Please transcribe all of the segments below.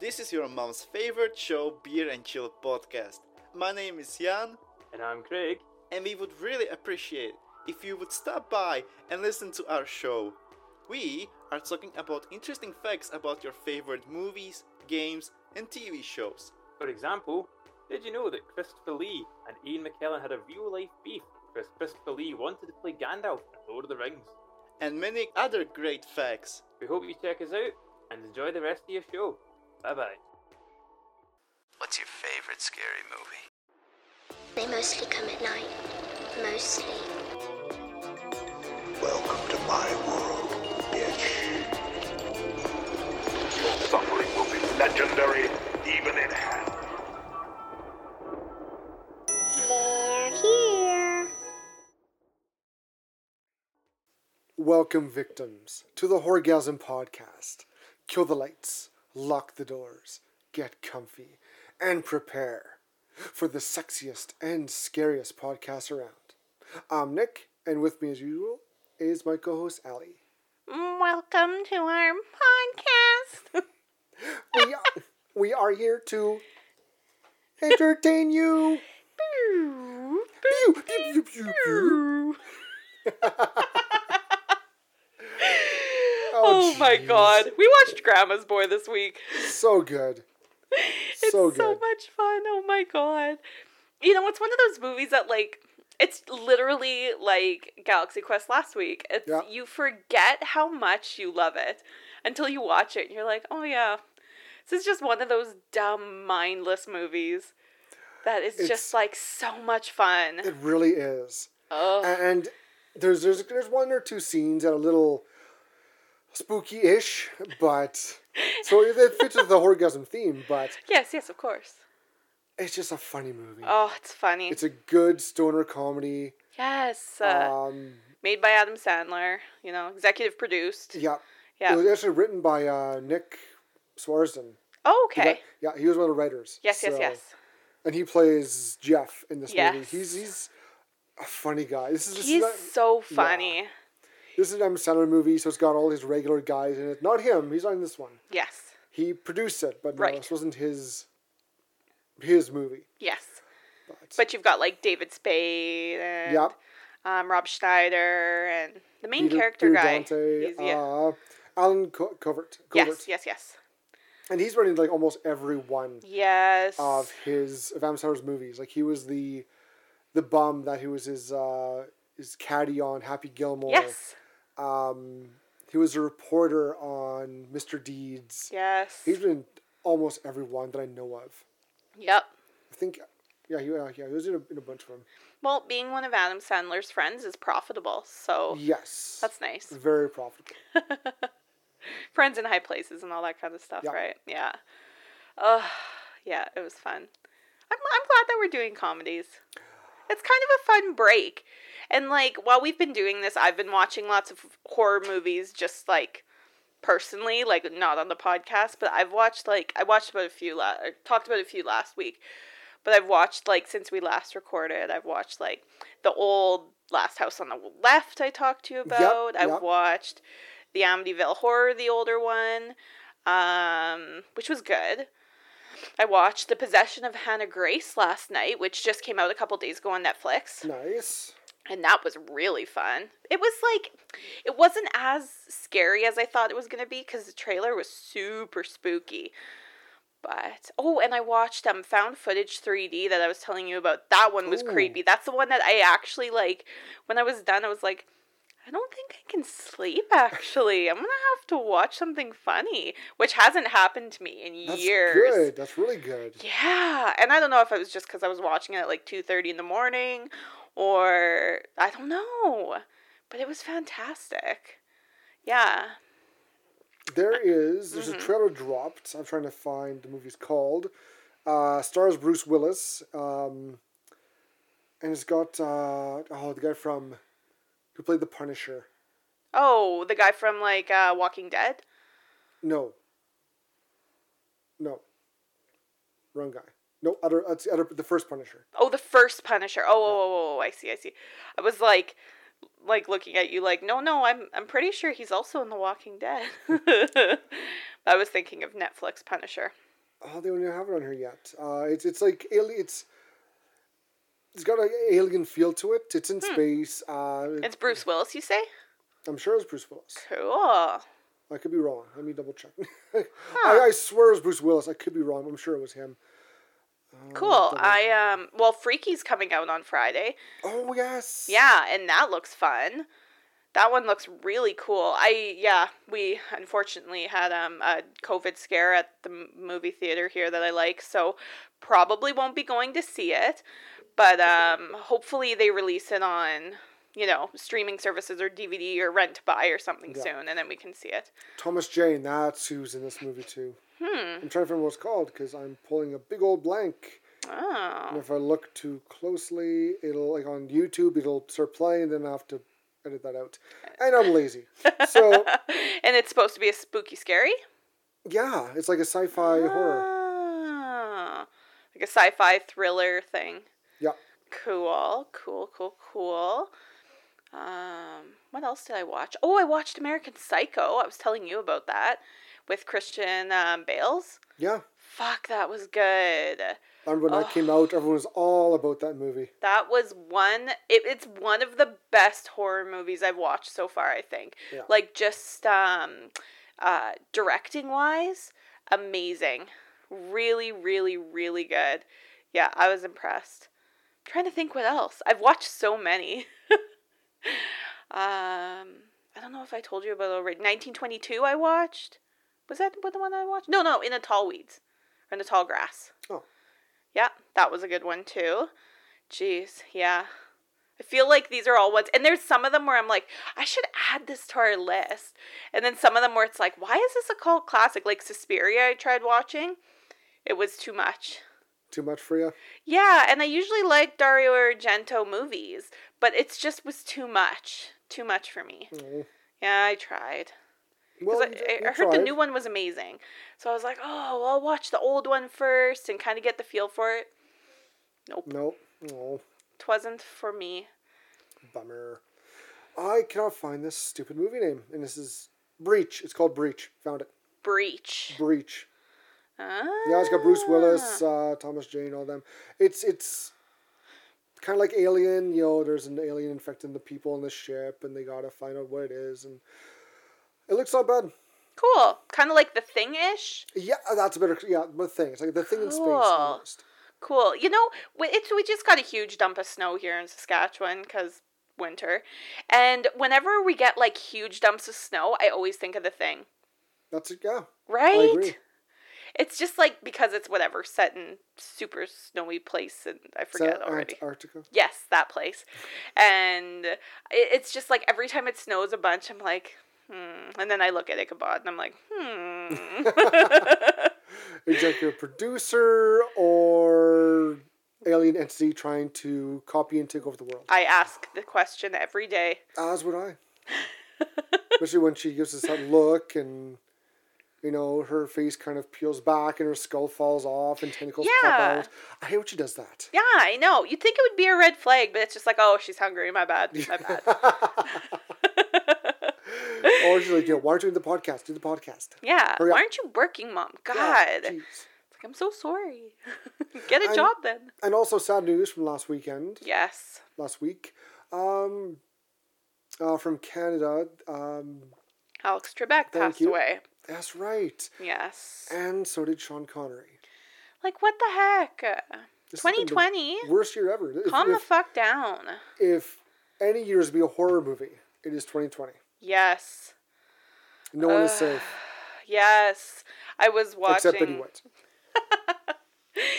This is your mom's favorite show, Beer and Chill podcast. My name is Jan, And I'm Craig. and we would really appreciate if you would stop by and listen to our show. We are talking about interesting facts about your favorite movies, games, and TV shows. For example, did you know that Christopher Lee and Ian McKellen had a real life beef because Christopher Lee wanted to play Gandalf in Lord of the Rings? And many other great facts. We hope you check us out and enjoy the rest of your show. Bye bye. What's your favorite scary movie? They mostly come at night. Mostly. Welcome to my world, bitch. Your suffering will be legendary, even in hell. They're here. Welcome, victims, to the Horgasm Podcast. Kill the lights, lock the doors, get comfy, and prepare for the sexiest and scariest podcast around. I'm Nick, and with me as usual is my co host, Allie. Welcome to our podcast. We are, we are here to entertain you. Pew, pew, pew, pew. oh my god. We watched Grandma's Boy this week. So good. It's So so, much fun. Oh my god. You know, it's one of those movies that like it's literally like Galaxy Quest last week. It's Yeah. you forget how much you love it until you watch it and you're like, "Oh yeah. This is just one of those dumb mindless movies that is It's- just like so much fun." It really is. Oh. and there's there's there's one or two scenes that are a little spooky-ish, but so it fits with the orgasm theme. But yes, yes, of course. it's just a funny movie. Oh, it's funny. It's a good stoner comedy. yes. Uh, Um, made by Adam Sandler, you know, executive produced. yeah, Yeah. it was actually written by uh, Nick Swardson. Oh, He okay. got- yeah, he was one of the writers. yes, yes, So- yes. And he plays Jeff in this movie. He's he's a funny guy. This is this He's is not- so yeah. This is an Adam Sandler movie, so it's got all his regular guys in it. Not him. He's not in this one. Yes. He produced it, but no, Right. this wasn't his his movie. Yes. But, But you've got like David Spade and Yep. um, Rob Schneider and the main Peter- character Peter guy. Dante, He's- yeah. uh, Allen Co- Covert, Covert. yes, yes, yes. and he's running like almost every one Yes. of his of Adam Sandler's movies. Like he was the the bum that he was his uh, his caddy on Happy Gilmore. yes. Um, he was a reporter on Mr. Deeds. Yes. He's been in almost every one that I know of. Yep. I think, yeah, he, uh, yeah, he was in a, in a bunch of them. Well, being one of Adam Sandler's friends is profitable, so Yes, that's nice. very profitable. friends in high places and all that kind of stuff, Yeah. right? Yeah. Oh, yeah, it was fun. I'm, I'm glad that we're doing comedies. It's kind of a fun break. And like while we've been doing this, I've been watching lots of horror movies just like personally, like not on the podcast, but I've watched like I watched about a few la- or talked about a few last week. But I've watched like since we last recorded, I've watched like the old Last House on the Left I talked to you about. I've yep. watched the Amityville Horror, the older one, um, which was good. I watched The Possession of Hannah Grace last night, which just came out a couple days ago on Netflix, Nice. And that was really fun. It was like, it wasn't as scary as I thought it was going to be because the trailer was super spooky. But oh, and I watched um found footage 3D that I was telling you about. That one was Ooh. creepy. That's the one that I actually like. When I was done, I was like, I don't think I can sleep. Actually, I'm gonna have to watch something funny, which hasn't happened to me in That's years. That's good. That's really good. Yeah, and I don't know if it was just because I was watching it at like two thirty in the morning, or I don't know, but it was fantastic. Yeah. There is. There's Mm-hmm. a trailer dropped. I'm trying to find the movie's called. Uh, stars Bruce Willis. Um, and it's got uh, oh the guy from who played the Punisher. Oh, the guy from like uh, Walking Dead. No. No. Wrong guy. No, other. That's the. The first Punisher. Oh, the first Punisher. Oh, oh, oh, oh, I see, I see. I was like, like looking at you, like, no, no, I'm, I'm pretty sure he's also in The Walking Dead. I was thinking of Netflix Punisher. Oh, they don't even have it on here yet. Uh, it's it's like alien. It's it's got an alien feel to it. It's in space. Uh, Hmm. It's Bruce Willis, you say? I'm sure it's Bruce Willis. Cool. I could be wrong. Let me double check. I, I swear it's Bruce Willis. I could be wrong. I'm sure it was him. Cool. I um well Freaky's coming out on Friday. Oh yes. Yeah, and that looks fun. That one looks really cool. I yeah, we unfortunately had um a COVID scare at the movie theater here that I like, so probably won't be going to see it. But um hopefully they release it on, you know, streaming services or DVD or rent to buy or something Yeah. soon and then we can see it. Thomas Jane. That's who's in this movie too. Hmm. I'm trying to remember what it's called because I'm pulling a big old blank. Oh. And if I look too closely, it'll like on YouTube, it'll start playing. And then I have to edit that out, and I'm lazy. So and it's supposed to be a spooky scary? yeah, it's like a sci-fi horror. Ah, like a sci-fi thriller thing. Yeah. Cool, cool, cool, cool. Um, what else did I watch? Oh, I watched American Psycho. I was telling you about that with Christian um, Bales. Yeah. Fuck, that was good. I remember when that came out, everyone was all about that movie. That was one. It, it's one of the best horror movies I've watched so far. I think. Yeah. Like just um, uh, directing wise, amazing. Really, really, really good. Yeah, I was impressed. trying to think what else. I've watched so many. um, I don't know if I told you about it already. 1922. I watched. Was that the one I watched? No, no, in the tall weeds, or in the tall grass. Oh. Yeah, that was a good one too. Jeez, yeah. I feel like these are all ones, and there's some of them where I'm like, I should add this to our list, and then some of them where it's like, why is this a cult classic? Like Suspiria, I tried watching, it was too much. Too much for you? Yeah, and I usually like Dario Argento movies, but it's just was too much, too much for me. Oh. Yeah, I tried. Well, I, I heard the new one was amazing, so I was like, oh, well, I'll watch the old one first and kind of get the feel for it. Nope, Nope. No. Twasn't for me. bummer. I cannot find this stupid movie name, and this is Breach. It's called Breach. Found it. Breach. Breach. Ah. Yeah, it's got Bruce Willis, uh, Thomas Jane, all them. It's it's kind of like Alien. You know, there's an alien infecting the people on the ship, and they gotta find out what it is. And it looks not bad. Cool. Kind of like the thing ish. Yeah, uh, that's a better. Yeah, the thing. It's like the thing in space. Cool. Almost. Cool. You know, we- it's we just got a huge dump of snow here in Saskatchewan because winter, and whenever we get like huge dumps of snow, I always think of the thing. That's it. Yeah. Right. agree. It's just like because it's whatever set in super snowy place, and I Is forget that already. Antarctica. Yes, that place. And it, it's just like every time it snows a bunch, I'm like, hmm. And then I look at Ichabod and I'm like, hmm. Executive producer or alien entity trying to copy and take over the world. I ask the question every day. As would I. Especially when she gives us that look and you know, her face kind of peels back and her skull falls off and tentacles pop out. I hate when she does that. Yeah, I know. You'd think it would be a red flag, but it's just like, oh, she's hungry. My bad. My bad. or she's like, why aren't you doing the podcast? Do the podcast. yeah. Hurry Why up. aren't you working, mom? God. Yeah, it's like, I'm so sorry. Get a I'm- job then. and also sad news from last weekend. Yes. Last week. Um uh, from Canada. Um Alex Trebek passed you. away. that's right. Yes. And so did Sean Connery. Like, what the heck? This has been the 2020? Worst year ever. If- Calm the if- fuck down. if any year is to be a horror movie, it is 2020. Yes. No one is safe Yes. I was watching. except Betty White.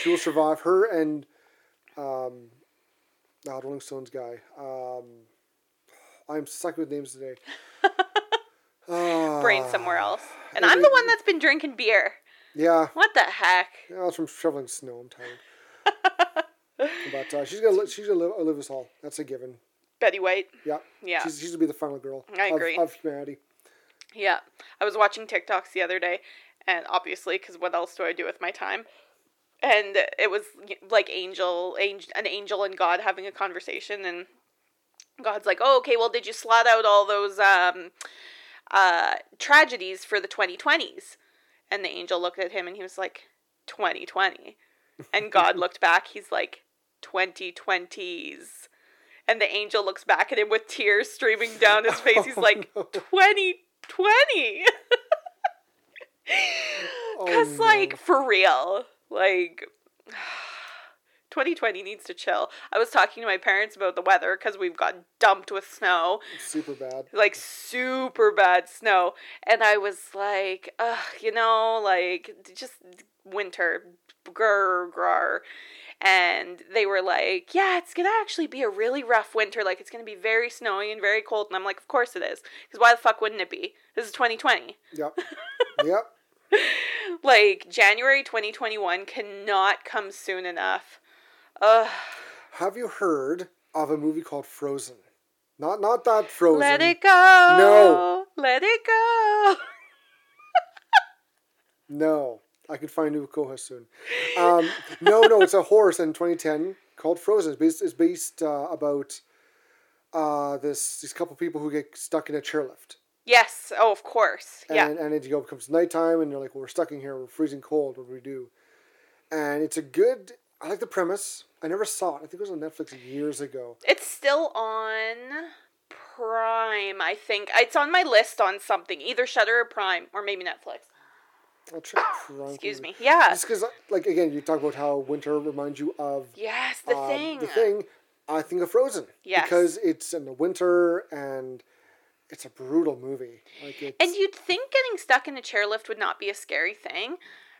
she will survive. Her and um, ah, Rolling Stones guy. Um, I'm stuck with names today. Ah, Brain somewhere else. And I'm the one that's been drinking beer. Yeah, What the heck? yeah, I was from shoveling snow. I'm tired. but uh, she's gonna li- she's gonna live, live us all. That's a given. Betty White. Yeah, Yeah. She's, she's gonna be the final girl. I of- agree. of humanity. Yeah. I was watching TikToks the other day, and obviously, because what else do I do with my time? And it was like angel, angel, an angel and God having a conversation, and God's like, "Oh, okay. Well, did you slot out all those um, uh, tragedies for the 2020s?" And the angel looked at him and he was like, 2020. And God looked back, he's like, 2020s. And the angel looks back at him with tears streaming down his face. He's Oh, like, no. 2020. Because, Oh, no. like, for real, like, 2020 needs to chill. I was talking to my parents about the weather because we've got dumped with snow, super bad. like, super bad snow. And I was like, ugh, you know, like, just winter, grr, grr. And they were like, yeah, it's going to actually be a really rough winter. Like, it's going to be very snowy and very cold. And I'm like, of course it is. Because why the fuck wouldn't it be? This is 2020 Yep. yep. like January 2021 cannot come soon enough. Ugh. Have you heard of a movie called Frozen? Not not that Frozen. Let it go. No. Let it go. No, I can find a new co-host soon. Um, no, no, it's a horse in 2010 called Frozen. It's based, it's based uh, about uh, this these couple people who get stuck in a chairlift, Yes. Oh, of course. Yeah. and and it you know, becomes nighttime, and they're like, well, "We're stuck in here. We're freezing cold. What do we do?" And it's a good. I like the premise. I never saw it. I think it was on Netflix years ago. It's still on Prime, I think. It's on my list on something, either Shudder or Prime, or maybe Netflix. Excuse me. Yeah. Just because, like, again, you talk about how winter reminds you of Yes, the uh, thing. The thing. I think of Frozen. Yes. Because it's in the winter and it's a brutal movie. Like it's, And you'd think getting stuck in a chairlift would not be a scary thing,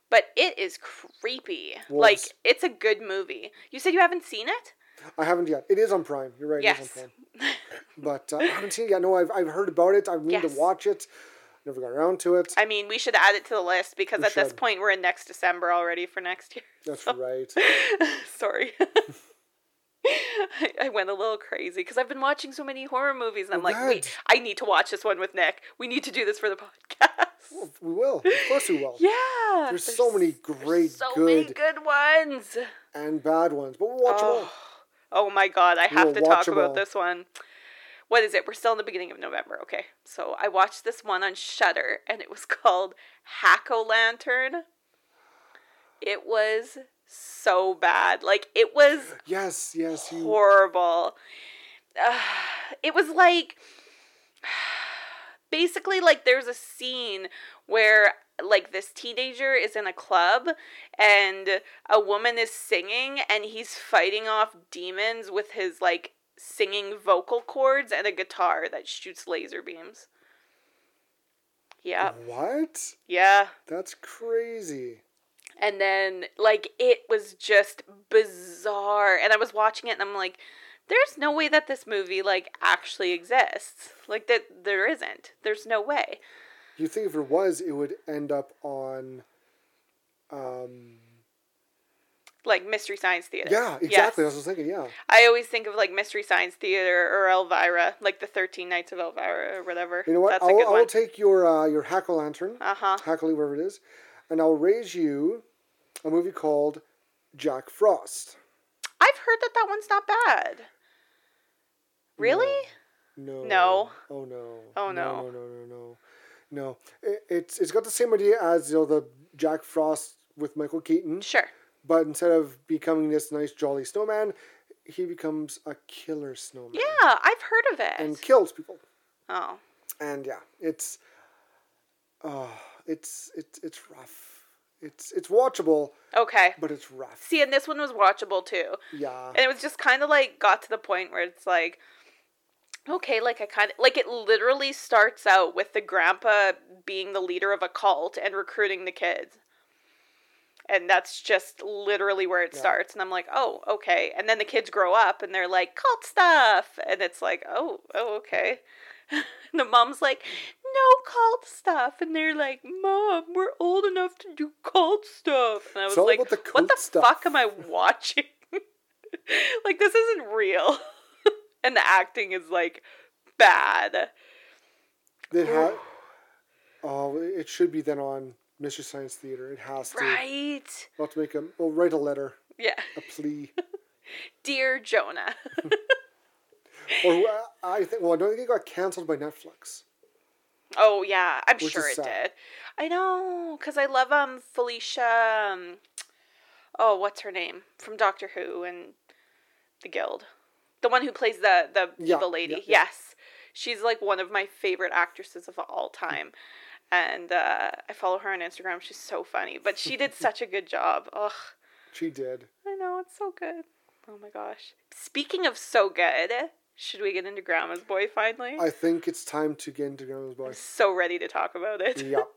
but it is creepy. Like it's- a good movie. You said you haven't seen it? I haven't yet. It is on Prime. You're right. It is Yes. on Prime. But uh, I haven't seen it yet. No, I've, I've heard about it. I need Yes. to watch it. Never got around to it. I mean, we should add it to the list because We at this point we're in next December already for next year. That's right. Sorry. I, I went a little crazy because I've been watching so many horror movies and I'm Oh, like, wait, I need to watch this one with Nick. We need to do this for the podcast. We will. Of course we will. Yeah. There's so many great, so good, many good ones. and bad ones. But we'll watch them all. Oh, oh my god, I have to talk about all. this one. What is it? We're still in the beginning of November. Okay. So I watched this one on Shudder and it was called Hack O Lantern. It was so bad. Like it was Yes, yes. You, horrible. Uh, it was like basically like there's a scene where like this teenager is in a club and a woman is singing and he's fighting off demons with his like singing vocal cords and a guitar that shoots laser beams. Yeah. what? Yeah. That's crazy. And then, like, it was just bizarre. And I was watching it and I'm like, there's no way that this movie, like, actually exists. Like, that there isn't. There's no way. You think if it was, it would end up on. Um, Like, Mystery Science Theater. yeah, exactly. Yes. I was thinking. Yeah. I always think of, like, Mystery Science Theater or Elvira, like the 13 Nights of Elvira or whatever. You know what? That's I'll, a good I'll take your uh, your hack o lantern, Uh huh. hackly wherever it is, and I'll raise you a movie called Jack Frost. I've heard that that one's not bad. Really? No. No. Oh no. Oh, No no. no no no no. No. It, it's it's got the same idea as you know the Jack Frost with Michael Keaton, Sure. But instead of becoming this nice jolly snowman, he becomes a killer snowman. Yeah, I've heard of it. And kills people. oh. and yeah, it's uh it's it's it's rough. It's it's watchable, Okay. but it's rough. See, and this one was watchable too. Yeah. And it was just kind of like got to the point where it's like, okay, like I kind of like it literally starts out with the grandpa being the leader of a cult and recruiting the kids. And that's just literally where it Yeah. starts. And I'm like, oh, okay. And then the kids grow up and they're like, cult stuff. And it's like, oh, oh, okay. and the mom's like, no cult stuff. And they're like, Mom, we're old enough to do cult stuff. And I was like, the what the stuff." fuck am I watching? like, this isn't real. and the acting is like bad. It ha- oh, it should be then on Mystery Science Theater. It has to. Right. I'll have to make a. Well, write a letter, Yeah. a plea, Dear Jonah. or uh, I think. Well, I don't think it got canceled by Netflix. Oh yeah, I'm Which sure it sad. did. I know, cause I love um Felicia. Um, oh, what's her name from Doctor Who and the Guild? The one who plays the the Yeah, evil lady. yeah, yeah. Yes, she's like one of my favorite actresses of all time, and uh, I follow her on Instagram. She's so funny, but she did such a good job. Ugh, She did. I know it's so good. Oh my gosh. Speaking of so good, should we get into Grandma's Boy finally? I think it's time to get into Grandma's Boy. I'm so ready to talk about it. Yeah.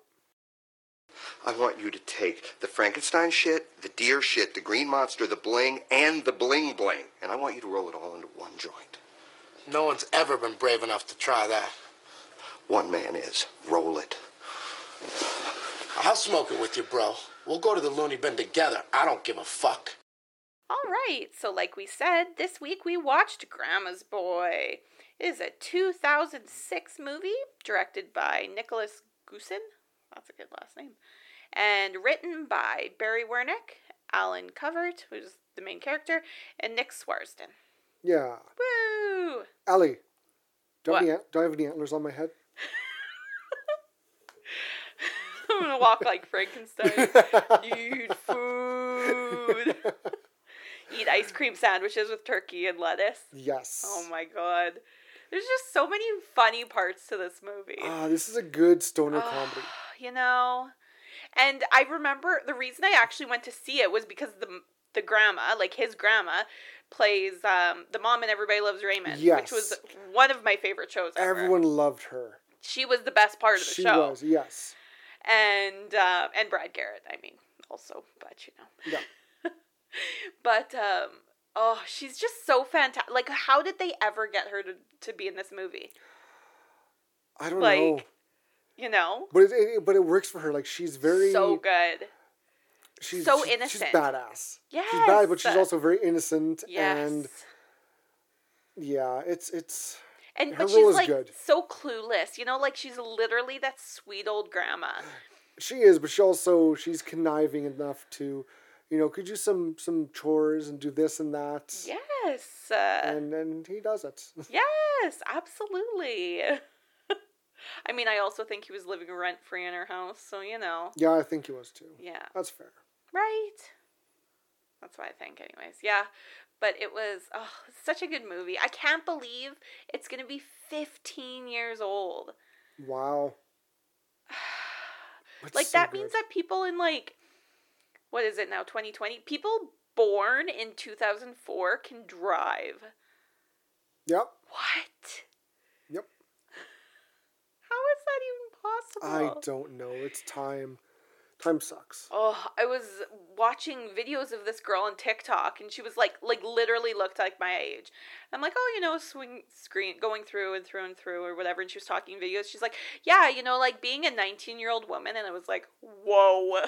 I want you to take the Frankenstein shit, the deer shit, the green monster, the bling, and the bling bling, and I want you to roll it all into one joint. No one's ever been brave enough to try that. One man is. Roll it. I'll smoke it with you, bro. We'll go to the loony bin together. I don't give a fuck. All right, so like we said, this week we watched Grandma's Boy. It is a 2006 movie directed by Nicholas Goossen. That's a good last name. And written by Barry Wernick, Allen Covert, who's the main character, and Nick Swardson. Yeah. Woo! Ellie, do I, have What? any, an- do I have any antlers on my head? I'm gonna walk like Frankenstein. Eat food. Eat ice cream sandwiches with turkey and lettuce. yes. Oh my god. There's just so many funny parts to this movie. Ah, this is a good stoner comedy. you know? And I remember the reason I actually went to see it was because the the grandma, like his grandma, plays um, the mom in Everybody Loves Raymond, which was one of my favorite shows ever. Everyone loved her. she was the best part of the She show. was, yes. And uh, and Brad Garrett. I mean, also, but you know. Yeah. But um, oh, she's just so fantastic. Like, how did they ever get her to to be in this movie? I don't Like, know. You know, But it, it, but it works for her. Like she's very so good. she's so she- innocent. She's badass. Yeah, she's bad, but she's also very innocent Yes. and yeah, it's it's and her but role she's is like good. so clueless. You know, like she's literally that sweet old grandma. she is, but she also she's conniving enough to, you know, could do some some chores and do this and that. Yes. And and he does it. yes, absolutely. I mean, I also think he was living rent free in her house, so you know. yeah, I think he was too. Yeah. That's fair. Right. That's what I think, anyways. Yeah. But it was oh, such a good movie. I can't believe it's gonna be 15 years old. Wow. Like so that means that people in like what is it now 2020 people born in 2004 can drive Yep. what Yep. how is that even possible I don't know. It's time. Time sucks. Oh, I was watching videos of this girl on TikTok, and she was like, like literally looked like my age. I'm like, oh, you know, swing screen going through and through and through or whatever. And she was talking videos. She's like, yeah, you know, like being a 19 year old woman, and I was like, whoa,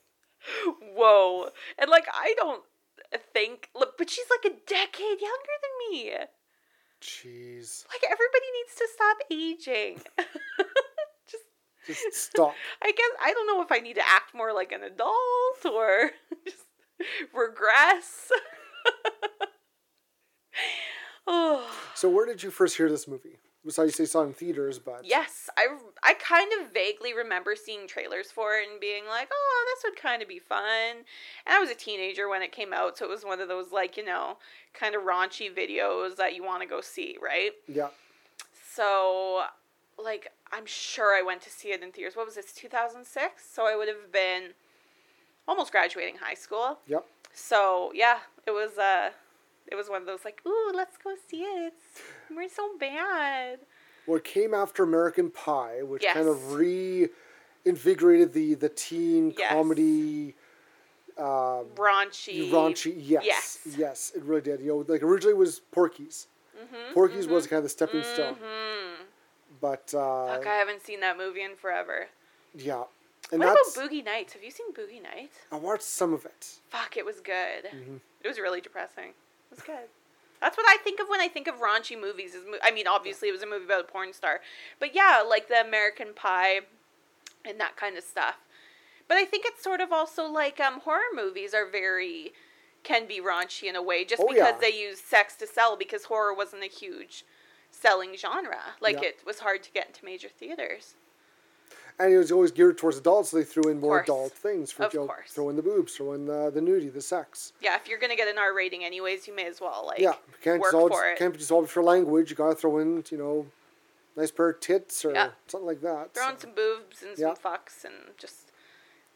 whoa, and like I don't think, but she's like a decade younger than me. Jeez. Like everybody needs to stop aging. Just stop. I guess I don't know if I need to act more like an adult or just regress. oh. So where did you first hear this movie? Besides, you say you saw in theaters, but Yes, I I kind of vaguely remember seeing trailers for it and being like, "Oh, this would kind of be fun." And I was a teenager when it came out, so it was one of those like, you know, kind of raunchy videos that you want to go see, right? yeah, So, like, I'm sure I went to see it in theaters. What was this, 2006? So I would have been almost graduating high school. yep. So yeah, it was uh, it was one of those like, ooh, let's go see it. It's, we're so bad. Well, it came after American Pie, which kind of Yes. reinvigorated the the teen Yes. comedy. Um, Raunchy. raunchy, yes, Yes. yes, it really did. You know, like originally it was Porky's. Mm-hmm, Porky's was kind of the stepping stone, hmm but uh, Fuck, I haven't seen that movie in forever. yeah, and what that's about Boogie Nights? Have you seen Boogie Nights? I watched some of it. Fuck, it was good. Mm-hmm. It was really depressing. It was good. That's what I think of when I think of raunchy movies. Is mo- I mean, obviously it was a movie about a porn star, but yeah, like the American Pie and that kind of stuff. But I think it's sort of also like um, horror movies are very can be raunchy in a way, just Oh, because yeah. they use sex to sell. Because horror wasn't a huge selling genre. Like Yeah. it was hard to get into major theaters. And it was always geared towards adults, so they threw in more adult things for Of course. throw in the boobs, throw in the the nudie, the sex. Yeah, if you're gonna get an R rating anyways, you may as well like yeah, can't work all, for it. can't just all for language. You gotta throw in, you know, nice pair of tits or Yeah. something like that. Throw in some boobs and Yeah. some fucks and just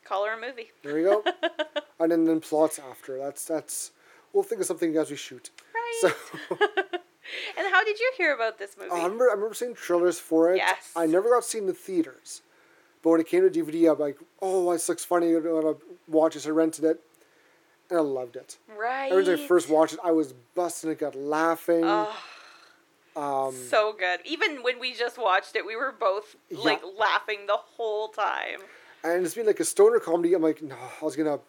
call her a movie. There you go. and then, then plots after. That's that's. We'll think of something as we shoot. Right. So And how did you hear about this movie? I remember I remember seeing trailers for it. Yes. I never got to see it in the theaters, but when it came to DVD, I'm like, oh, this looks funny. I'm gonna watch it. So I rented it, and I loved it. right. Ever since I first watched it, I was busting a gut laughing. Oh, um, so good. Even when we just watched it, we were both like laughing the whole time. and it's been like a stoner comedy. I'm like, no, I was gonna,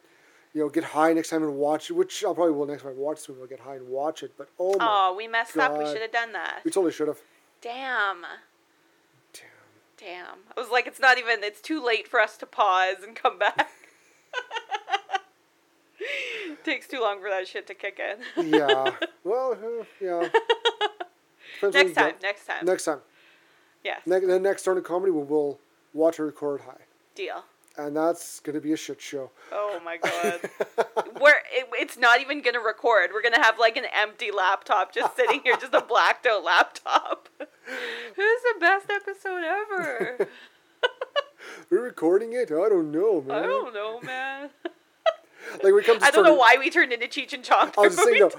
you know, get high next time and watch it, which I probably will next time I watch this movie. I'll get high and watch it. But oh my, Oh, we messed up. We should have done that. we totally should have. Damn. Damn. Damn. I was like, it's not even, it's too late for us to pause and come back. Takes too long for that shit to kick in. Yeah. well, uh, yeah. Depends next time, next time. Next time. yes. Ne- the next stoner comedy, we'll, we'll watch or record high, Deal. And that's gonna be a shit show. Oh my god. We're, it, it's not even gonna record. We're gonna have like an empty laptop just sitting here, just a blacked out laptop. Who's the best episode ever? We're recording it. I don't know, man. I don't know, man. Like comes to I don't know why we turned into Cheech and Chong. I was saying though,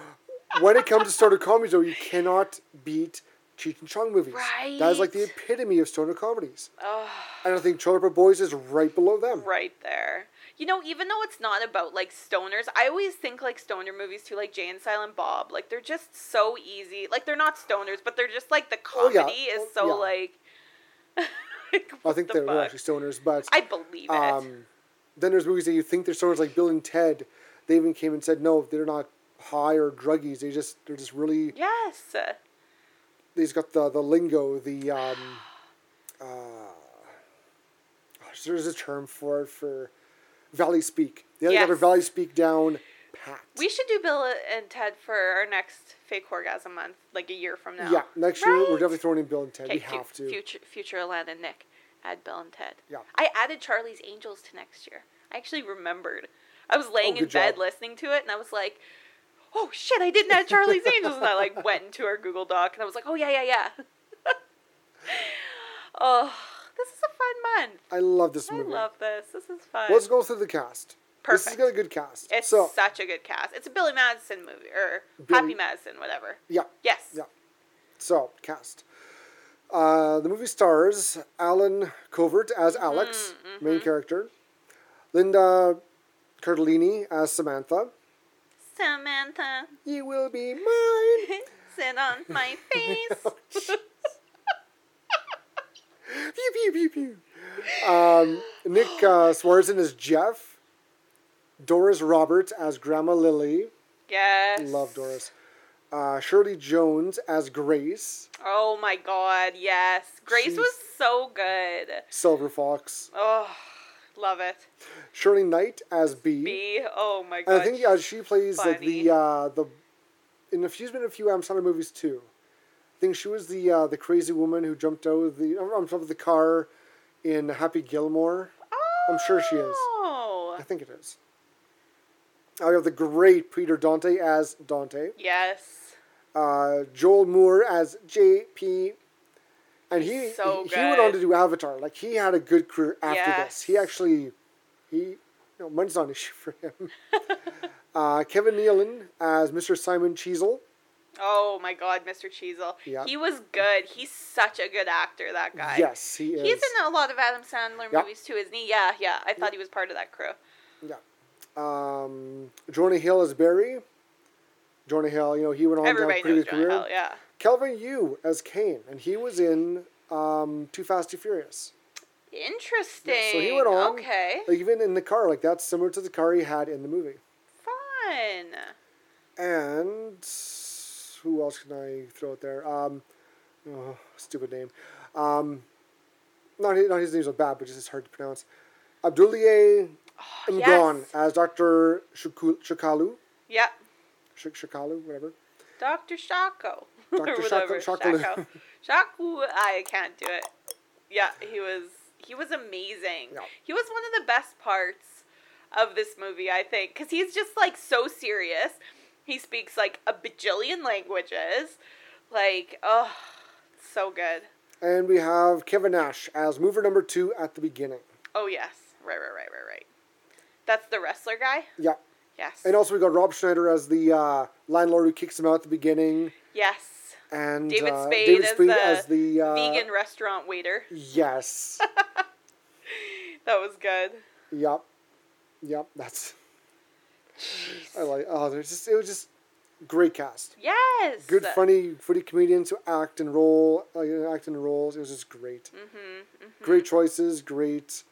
when it comes to stoner comedy, though, you cannot beat Cheech and Chong movies. That is like the epitome of stoner comedies. Oh, And I think Trailer Park Boys is right below them. right there. You know, even though it's not about like stoners, I always think like stoner movies too, like Jay and Silent Bob. Like they're just so easy. Like they're not stoners, but they're just like the Oh, yeah. comedy is Oh, so yeah. like. like, I think the they're fuck? actually stoners, but I believe it. um, then there's movies that you think they're stoners, like Bill and Ted. They even came and said no, they're not high or druggies. They just they're just really yes. Just got the the lingo, the um, uh, there's a term for it for Valley Speak. They got their Valley Speak down pat. We should do Bill and Ted for our next fake orgasm month, like a year from now. Yeah, next year we're definitely throwing in Bill and Ted. Okay, we have to. Future, future Alana and Nick, add Bill and Ted. Yeah. I added Charlie's Angels to next year. I actually remembered. I was laying Oh, in bed job. listening to it, and I was like, "Oh shit, I didn't add Charlie's Angels." And I like went into our Google Doc, and I was like, "Oh yeah, yeah, yeah." oh, this is a fun month. I love this I movie. I love this. This is fun. Let's go through the cast. Perfect. This has got a good cast. It's so such a good cast. It's a Billy Madison movie or Billy- Happy Madison, whatever. yeah, Yes. yeah. So cast. Uh, the movie stars Allen Covert as Mm-hmm, Alex, main character. Linda Cardellini as Samantha. Samantha, You will be mine. sit on my face. pew pew pew pew. Um, Nick uh, Swardson as Jeff. Doris Roberts as Grandma Lily. yes. Love Doris. Uh, Shirley Jones as Grace. Oh my god, yes. Grace She's- was so good. Silver Fox. Oh, love it. Shirley Knight as B. B. Oh my god. I think uh, she plays like the uh, the. In a, she's been in a few Adam Sandler movies too. I think she was the uh, the crazy woman who jumped out of the on top of the car in Happy Gilmore. I'm sure she is. Oh. I think it is. I have the great Peter Dante as Dante. Yes. Uh, Joel Moore as JP. And he so he, went on to do Avatar. Like he had a good career after this. He actually he you know money's not an issue for him. uh, Kevin Nealon as Mr. Simon Cheezel. Oh my god, Mr. Cheezel. Yeah. He was good. He's such a good actor, that guy. Yes, he is. He's in a lot of Adam Sandler Yeah. movies too, isn't he? Yeah, yeah. I thought he was part of that crew. Yeah. Um, Jonah Hill as Barry. Jonah Hill, you know, he went on to have a pretty good career. Hill, yeah. Kelvin Yu as Kane, and he was in um, Too Fast, Too Furious. Interesting. So he went on. Okay. Like even in the car, like that's similar to the car he had in the movie. Fun. And who else can I throw out there? Um, oh, stupid name. Um, not his, not his name's so bad, but just it's hard to pronounce. Abdoulaye N'Gom yes. as Doctor. Yeah. Shuk Shukalu, whatever. Dr. Shako. Dr. Or whatever. Shako. Shaku, I can't do it. Yeah, he was he was amazing. Yeah. He was one of the best parts of this movie, I think, because he's just like so serious. He speaks like a bajillion languages. Like, oh, so good. And we have Kevin Nash as mover number two at the beginning. Oh yes, right, right, right, right, right. That's the wrestler guy. Yeah. Yes. And also we got Rob Schneider as the uh, landlord who kicks him out at the beginning. yes. And David uh, Spade, David as, the as the uh, vegan restaurant waiter. Yes. That was good. yep. Yep. That's. I like. Oh, there's just it was just great cast. Yes. Good, funny, funny comedians who act and roll, like act in roles. It was just great. Mm-hmm, Great choices. Great.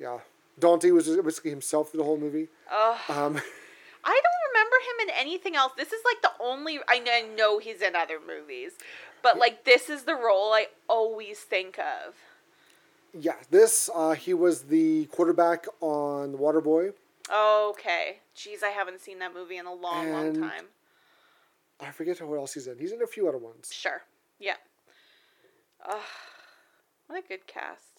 Yeah. Dante was basically himself through the whole movie. Oh, Um, I don't remember him in anything else. This is like the only I kn- I know he's in other movies, but like this is the role I always think of. yeah, this uh, he was the quarterback on Waterboy. Okay, jeez, I haven't seen that movie in a long, long time. I forget what else he's in. He's in a few other ones. Sure, yeah. Oh, what a good cast.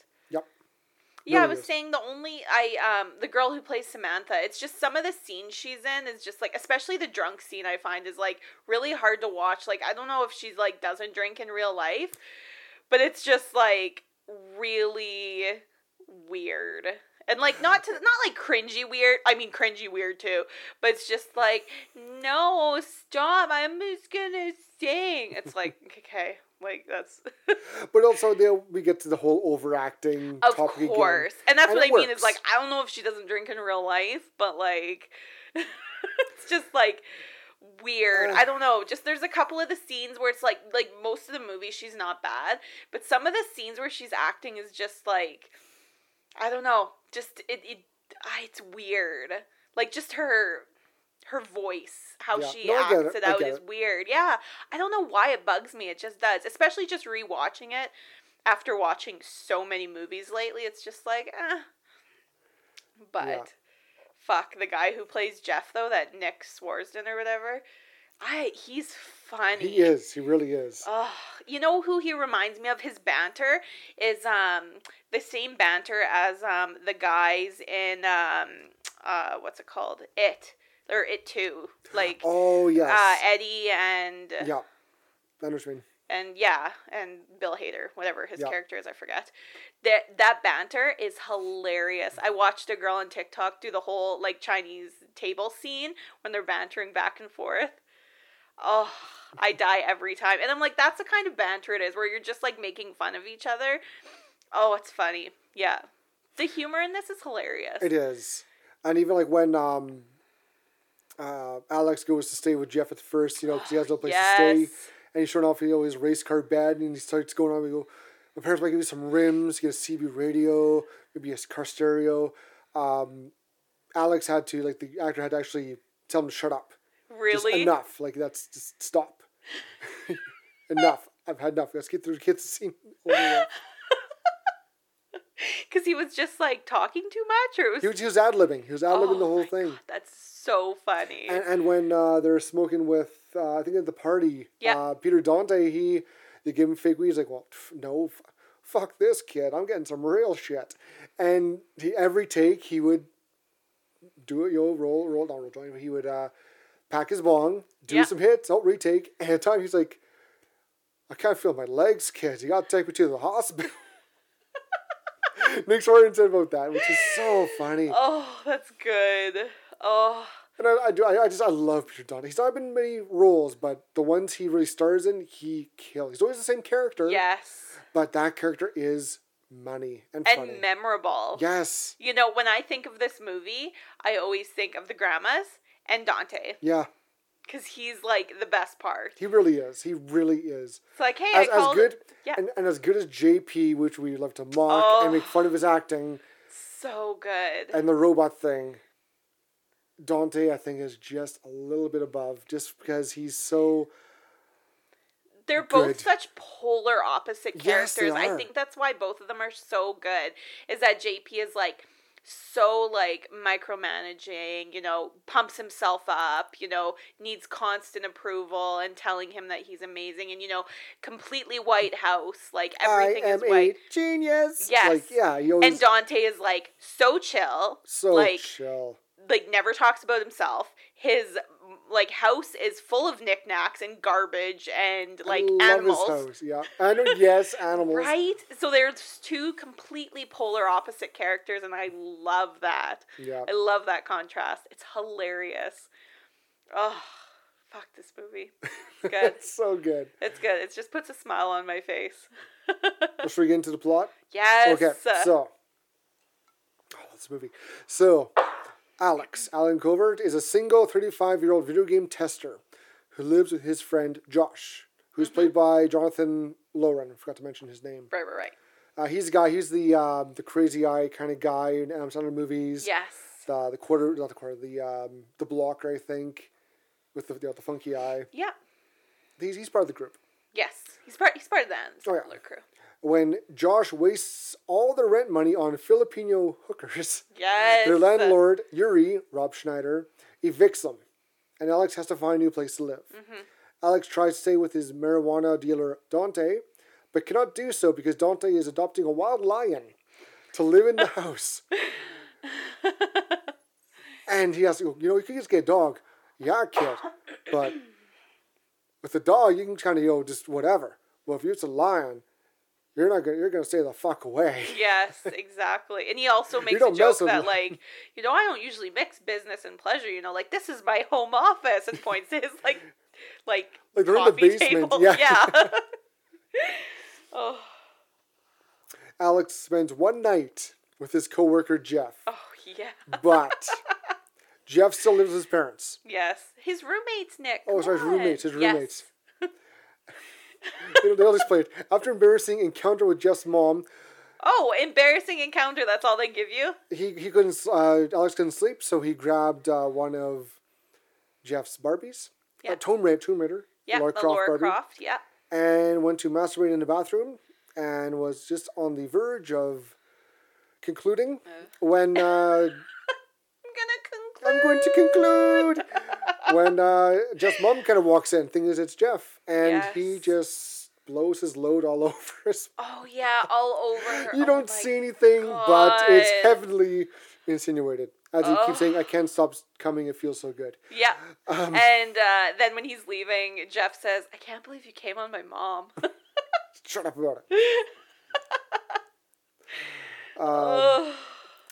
Yeah, I was is. saying the only I um the girl who plays Samantha, it's just some of the scenes she's in is just like especially the drunk scene I find is like really hard to watch. Like I don't know if she's like doesn't drink in real life, but it's just like really weird. And like not to not like cringy weird. I mean cringy weird too, but it's just like no, stop. I'm just going to sing. It's like okay, like that's But also, they, we get to the whole overacting Of topic again. course. And that's And what I it mean is like I don't know if she doesn't drink in real life, but like it's just like weird. I don't know. Just there's a couple of the scenes where it's like like most of the movie she's not bad, but some of the scenes where she's acting is just like I don't know. Just it it ah, it's weird. Like just her her voice, how Yeah. she No, acts it. out is it. weird. Yeah. I don't know why it bugs me. It just does. Especially just rewatching it after watching so many movies lately. It's just like, eh. But Yeah. fuck the guy who plays Jeff though, that Nick Swardson or whatever. I he's funny. He is. He really is. Oh, you know who he reminds me of? His banter is um the same banter as um the guys in um uh what's it called? It or It Too. Like oh yes. uh Eddie and yeah. I know what you mean. and yeah, and Bill Hader, whatever his Yeah. character is, I forget. That that banter is hilarious. I watched a girl on TikTok do the whole like Chinese table scene when they're bantering back and forth. Oh, I die every time. And I'm like, that's the kind of banter it is where you're just like making fun of each other. Oh, it's funny. Yeah. The humor in this is hilarious. It is. And even like when um, uh, Alex goes to stay with Jeff at first, you know, because he has no place to stay. And he's showing off, you know, his race car bed, and he starts going on. We go, my parents might give you some rims, get a CB radio, maybe a car stereo. Um, Alex had to, like, the actor had to actually tell him to shut up. Just Really? enough. Like, that's just stop. enough. I've had enough. Let's get through get the scene. Because he was just like talking too much, or it was. He was, he was ad libbing. He was ad libbing the Oh whole my thing. God, that's so funny. And, and when uh, they're smoking with, uh, I think at the party, Yeah. uh, Peter Dante, he they give him fake weed. He's like, well, f- no, f- fuck this kid. I'm getting some real shit. And he, every take, he would do it, know, roll, roll, down, roll joint. He would uh, pack his bong, do Yeah. some hits, oh, retake. And at the time, he's like, I can't feel my legs, kid. You got to take me to the hospital. Nick Swardson said about that, which is so funny. oh, that's good. Oh, And I, I do. I, I just I love Peter Dante. He's not been in many roles, but the ones he really stars in, he kills. He's always the same character. yes. But that character is money and, And funny. memorable. yes. You know, when I think of this movie, I always think of the grandmas and Dante Yeah. because he's like the best part. He really is. He really is. It's like, hey, As, I as good Yeah. and, and as good as JP, which we love to mock and make Oh. fun of his acting, so good. and the robot thing. Dante, I think, is just a little bit above, just because he's so They're both good. such polar opposite Yes, characters. I think that's why both of them are so good. Is that JP is like so like micromanaging, you know, pumps himself up, you know, needs constant approval and telling him that he's amazing and you know, completely White House, like everything I am is white. a genius. Yes. Like, yeah, always And Dante is like so chill, so like chill. Like never talks about himself. His like house is full of knickknacks and garbage and like animals. House. Yeah, and uh, yes, animals. Right? So there's two completely polar opposite characters and I love that. Yeah. I love that contrast. It's hilarious. Oh, fuck this movie. It's good. it's so good. it's good. It just puts a smile on my face. Should we get into the plot? Yes. Okay, so. Oh, that's a movie. So, Alex, Allen Covert, is a single 35 year old video game tester who lives with his friend Josh, who's Mm-hmm. played by Jonathan Loughran. I forgot to mention his name. right, right, right. Uh, he's the guy, he's the um, the crazy eye kind of guy in Adam Sandler movies. Yes. The, the quarter, not the quarter, the um, the blocker, I think, with the, the, the funky eye. Yeah. He's, he's part of the group. Yes. He's part he's part of the Oh, yeah. Crew. When Josh wastes all the rent money on Filipino hookers, Yes. their landlord, Yuri, Rob Schneider, evicts them, and Alex has to find a new place to live. Mm-hmm. Alex tries to stay with his marijuana dealer, Dante, but cannot do so because Dante is adopting a wild lion to live in the house. and he has to go, you know, you could just get a dog. Yeah, kid. But with a dog, you can kind of, you know, just whatever. Well, if it's a lion, you're not gonna, you're gonna stay the fuck away. Yes, exactly. And he also makes a joke that, like, you know, I don't usually mix business and pleasure. You know, like this is my home office, and points to his like, like, Like, they're in the basement, table. yeah. oh, Alex spends one night with his coworker Jeff, oh yeah. but Jeff still lives with his parents. Yes, his roommates, Nick. Oh, sorry, his roommates, his Yes. They, they all explained. After embarrassing encounter with Jeff's mom, Oh, embarrassing encounter. That's all they give you. he he couldn't. Uh, Alex couldn't sleep, so he grabbed uh, one of Jeff's Barbies, Yeah. uh, Tomb Raider, Tomb Raider, Yeah, the Croft Laura Barbie, Croft. Yeah. and went to masturbate in the bathroom, and was just on the verge of concluding when. Uh, I'm gonna conclude. I'm going to conclude when uh, Jeff's mom kind of walks in. Thing is, it's Jeff, and he just blows his load all over his. Oh yeah, all over her. You Oh don't see anything, but it's heavily insinuated. As he keeps saying, "I can't stop coming. It feels so good." Yeah. Um, and uh, then when he's leaving, Jeff says, I can't believe you came on my mom. Shut up about it. Um,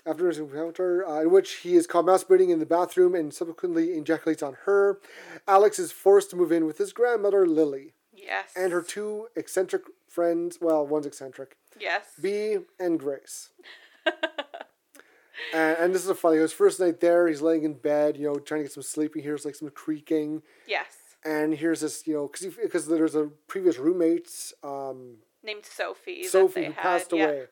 after his encounter, uh, in which he is caught masturbating in the bathroom and subsequently ejaculates on her, Alex is forced to move in with his grandmother Lily yes. and her two eccentric friends. Well, one's eccentric. Yes. Bea and Grace. and, and this is a funny. His first night there, he's laying in bed, you know, trying to get some sleep. He hears like some creaking, yes. and here's this, you know, because there's a previous roommate, um, Named Sophie. that Sophie, they who had. passed yeah. away,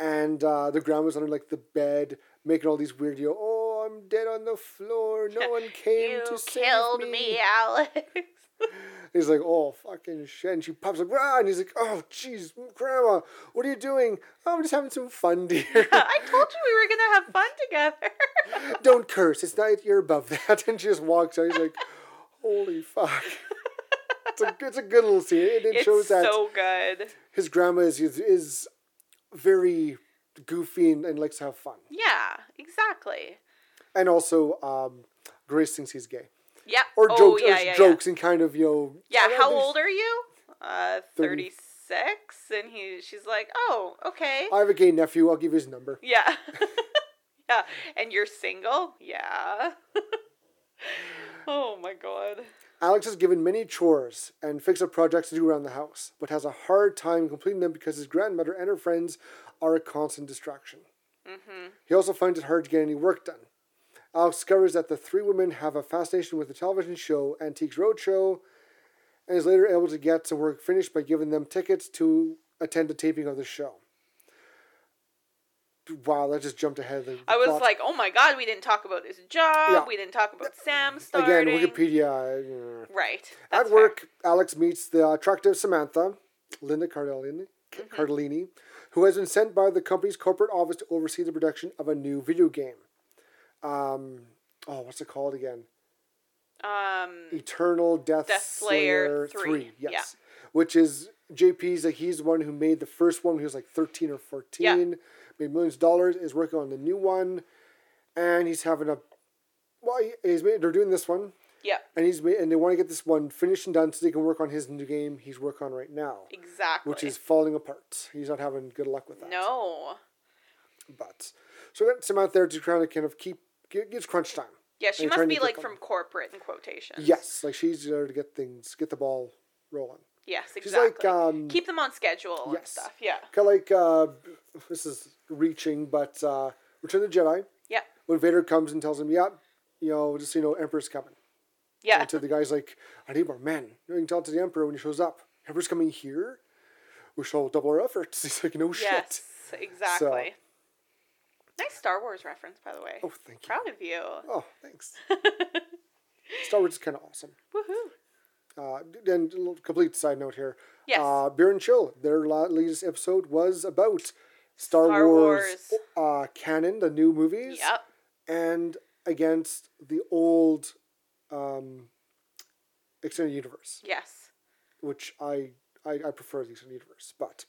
and uh, the grandma's under like the bed, making all these weird, you know, oh, I'm dead on the floor. No one came You to save killed me. me, Alex. He's like, oh, fucking shit. And she pops up, ah, and he's like, oh, jeez, grandma, what are you doing? Oh, I'm just having some fun, dear. I told you we were going to have fun together. Don't curse. It's not, you're above that. And she just walks out. He's like, holy fuck. It's a, it's a good little scene. It, it it's shows that so good. his grandma is, is, is very goofy and, and likes to have fun. Yeah, exactly. And also, um, Grace thinks he's gay. Yep. Or oh, jokes, yeah, or yeah, yeah. jokes and kind of, you know. Yeah, how old are you? Uh, 30. 36. And he, she's like, oh, okay. I have a gay nephew. I'll give you his number. Yeah. yeah. And you're single? Yeah. oh my god. Alex is given many chores and fix-up projects to do around the house, but has a hard time completing them because his grandmother and her friends are a constant distraction. Mm-hmm. He also finds it hard to get any work done. Alex discovers that the three women have a fascination with the television show Antiques Roadshow, and is later able to get some work finished by giving them tickets to attend a taping of the show. Wow, that just jumped ahead. of The I was plot. like, oh my god, we didn't talk about his job. Yeah. We didn't talk about Sam stuff. again. Wikipedia. uh, Right. At that's work, Alex meets the attractive Samantha, Linda Cardellini, Mm-hmm. Cardellini, who has been sent by the company's corporate office to oversee the production of a new video game. Um, oh, what's it called again? Um, Eternal Death, Death Slayer Slayer 3, 3. Yes. yeah. Which is JP's, like, he's the one who made the first one. He was like 13 or 14. Yeah. Made millions of dollars, is working on the new one. And he's having a. Well, he's made, they're doing this one. yeah, And he's made, and they want to get this one finished and done so they can work on his new game he's working on right now, exactly. which is falling apart. He's not having good luck with that. no. But so that's him out there to try to kind of keep get, it's crunch time. Yeah, she must be like from corporate in quotations. Yes, like she's there to get things, get the ball rolling. Yes, exactly. like, um, Keep them on schedule and yes. stuff. Yeah. Kind of like uh, this is reaching, but uh, Return of the Jedi. Yeah. When Vader comes and tells him, "Yeah, you know, just you know, Emperor's coming." Yeah. And to the guy's like, "I need more men." You, know, you can tell it to the Emperor when he shows up. Emperor's coming here. We shall double our efforts. He's like, "No Yes, shit." Yes, exactly. Nice Star Wars reference, by the way. Oh, thank you. Proud of you. Oh, thanks. Star Wars is kind of awesome. Woohoo. Uh, and a little complete side note here. Yes. Uh, Beer and Chill, their latest episode was about Star, Star Wars, Uh, canon, the new movies, Yep. and against the old um, extended universe, Yes. which I, I I prefer the extended universe. But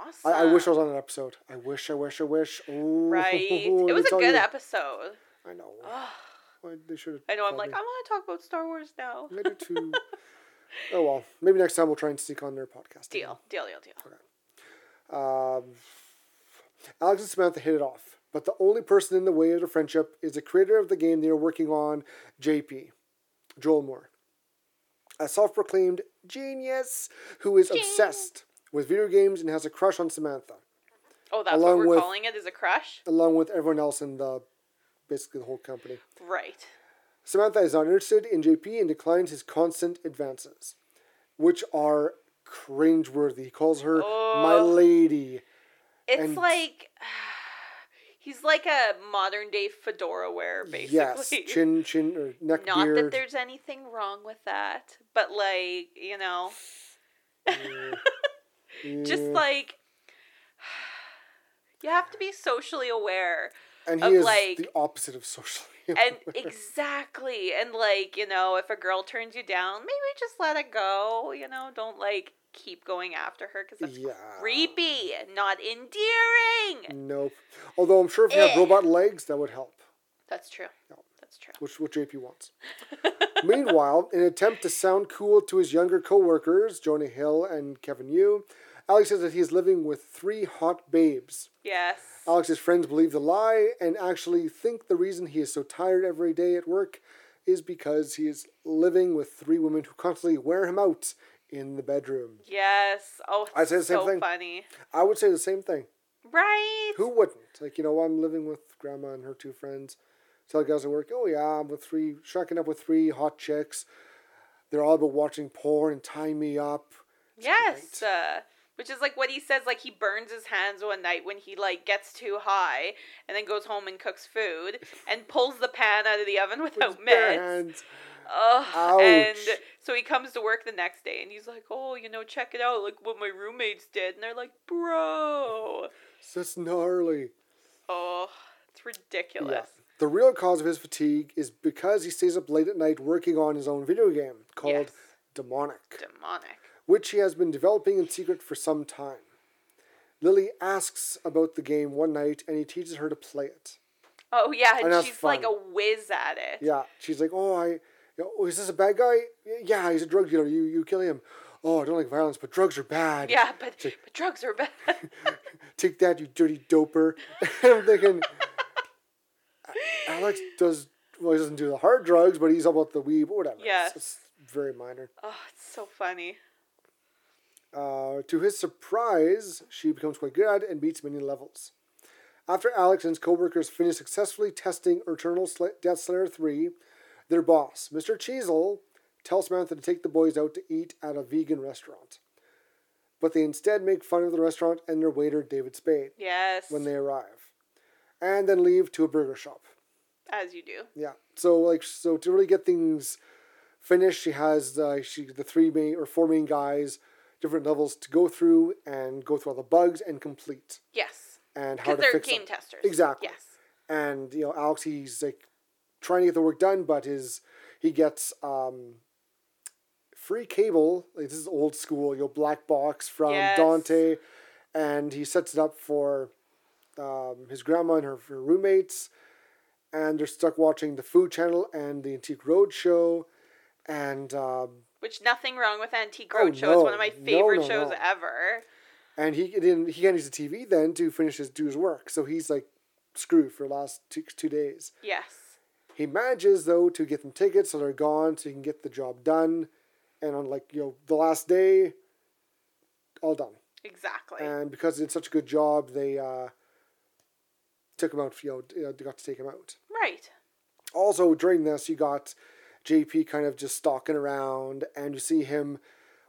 Awesome. I, I wish I was on an episode. I wish, I wish, I wish. Ooh, Right. It was a good you. episode. I know. Why they should. I know. I'm like, I want to talk about Star Wars now. I do too. oh well, maybe next time we'll try and sneak on their podcast. Deal. Deal. Deal. Deal. Um, Alex and Samantha hit it off, but the only person in the way of their friendship is the creator of the game they are working on, JP, Joel Moore, a self-proclaimed genius who is obsessed with video games and has a crush on Samantha, Oh, that's Along what we're with- calling it. Is a crush. along with everyone else in the basically the whole company. Right. Samantha is not interested in JP and declines his constant advances, which are cringeworthy. He calls her my Oh. lady. It's And- like he's like a modern day fedora wearer, basically. Yes, chin, chin, or neck Not beard. that there's anything wrong with that, but like you know, just like you have to be socially aware and he is like the opposite of socially. and exactly and like you know if a girl turns you down maybe just let it go you know don't like keep going after her because that's Yeah. creepy not endearing nope. Although I'm sure if had Eh. robot legs, that would help, that's true no. that's true which what JP wants. Meanwhile, in an attempt to sound cool to his younger co-workers, Jonah Hill and Kevin Yu, Alex says that he is living with three hot babes. yes Alex's friends believe the lie and actually think the reason he is so tired every day at work is because he is living with three women who constantly wear him out in the bedroom. yes oh I'd say the same so thing. funny I would say the same thing. right Who wouldn't? Like, you know, I'm living with grandma and her two friends. Tell the guys at work, oh yeah, I'm with three, shacking up with three hot chicks. They're all about watching porn and tying me up. yes uh, which is like what he says like he burns his hands one night when he like gets too high and then goes home and cooks food and pulls the pan out of the oven without mitts. Ugh, and so he comes to work the next day and he's like, "Oh, you know, check it out, like what my roommates did." And they're like, "Bro, That's gnarly. oh, it's ridiculous." The real cause of his fatigue is because he stays up late at night working on his own video game called Yes. Demonic, Demonic. Which he has been developing in secret for some time. Lily asks about the game one night and he teaches her to play it. Oh yeah, and, And she's like a whiz at it. Yeah, she's like, "Oh, I, oh, is this a bad guy? Yeah, he's a drug dealer. You, you kill him. Oh, I don't like violence, but drugs are bad. Yeah, but, like, but drugs are bad. Take that, you dirty doper. I'm thinking, Alex does well. He doesn't do the hard drugs, but he's all about the weed, whatever. Yes. It's, it's very minor. oh, it's so funny. Uh, to his surprise, she becomes quite good at it and beats many levels. After Alex and his coworkers finish successfully testing Eternal Sl- Death Slayer 3, their boss, Mr. Cheezle, tells Samantha to take the boys out to eat at a vegan restaurant. But they instead make fun of the restaurant and their waiter, David Spade, Yes, when they arrive. And then leave to a burger shop. as you do. Yeah. So like so to really get things finished, she has uh, she the three main or four main guys different levels to go through and go through all the bugs and complete Yes. and how to they're fix game them. testers. Exactly. Yes. And you know, Alex, he's like trying to get the work done, but his he gets um free cable. Like this is old school, you know, black box from Yes. Dante, and he sets it up for um, his grandma and her, her roommates, and they're stuck watching the Food Channel and the Antique Roadshow, and um, Which nothing wrong with Antique Oh, Roadshow. It's one of my favorite no, shows no. ever. and he didn't he can't use the TV then to finish his do his work, so he's like screwed for the last two, two days. Yes. He manages though to get them tickets so they're gone so he can get the job done. And on like, you know, the last day, all done. Exactly. And because he did such a good job, they uh took him out, you know, they got to take him out. right. Also during this you got JP kind of just stalking around and you see him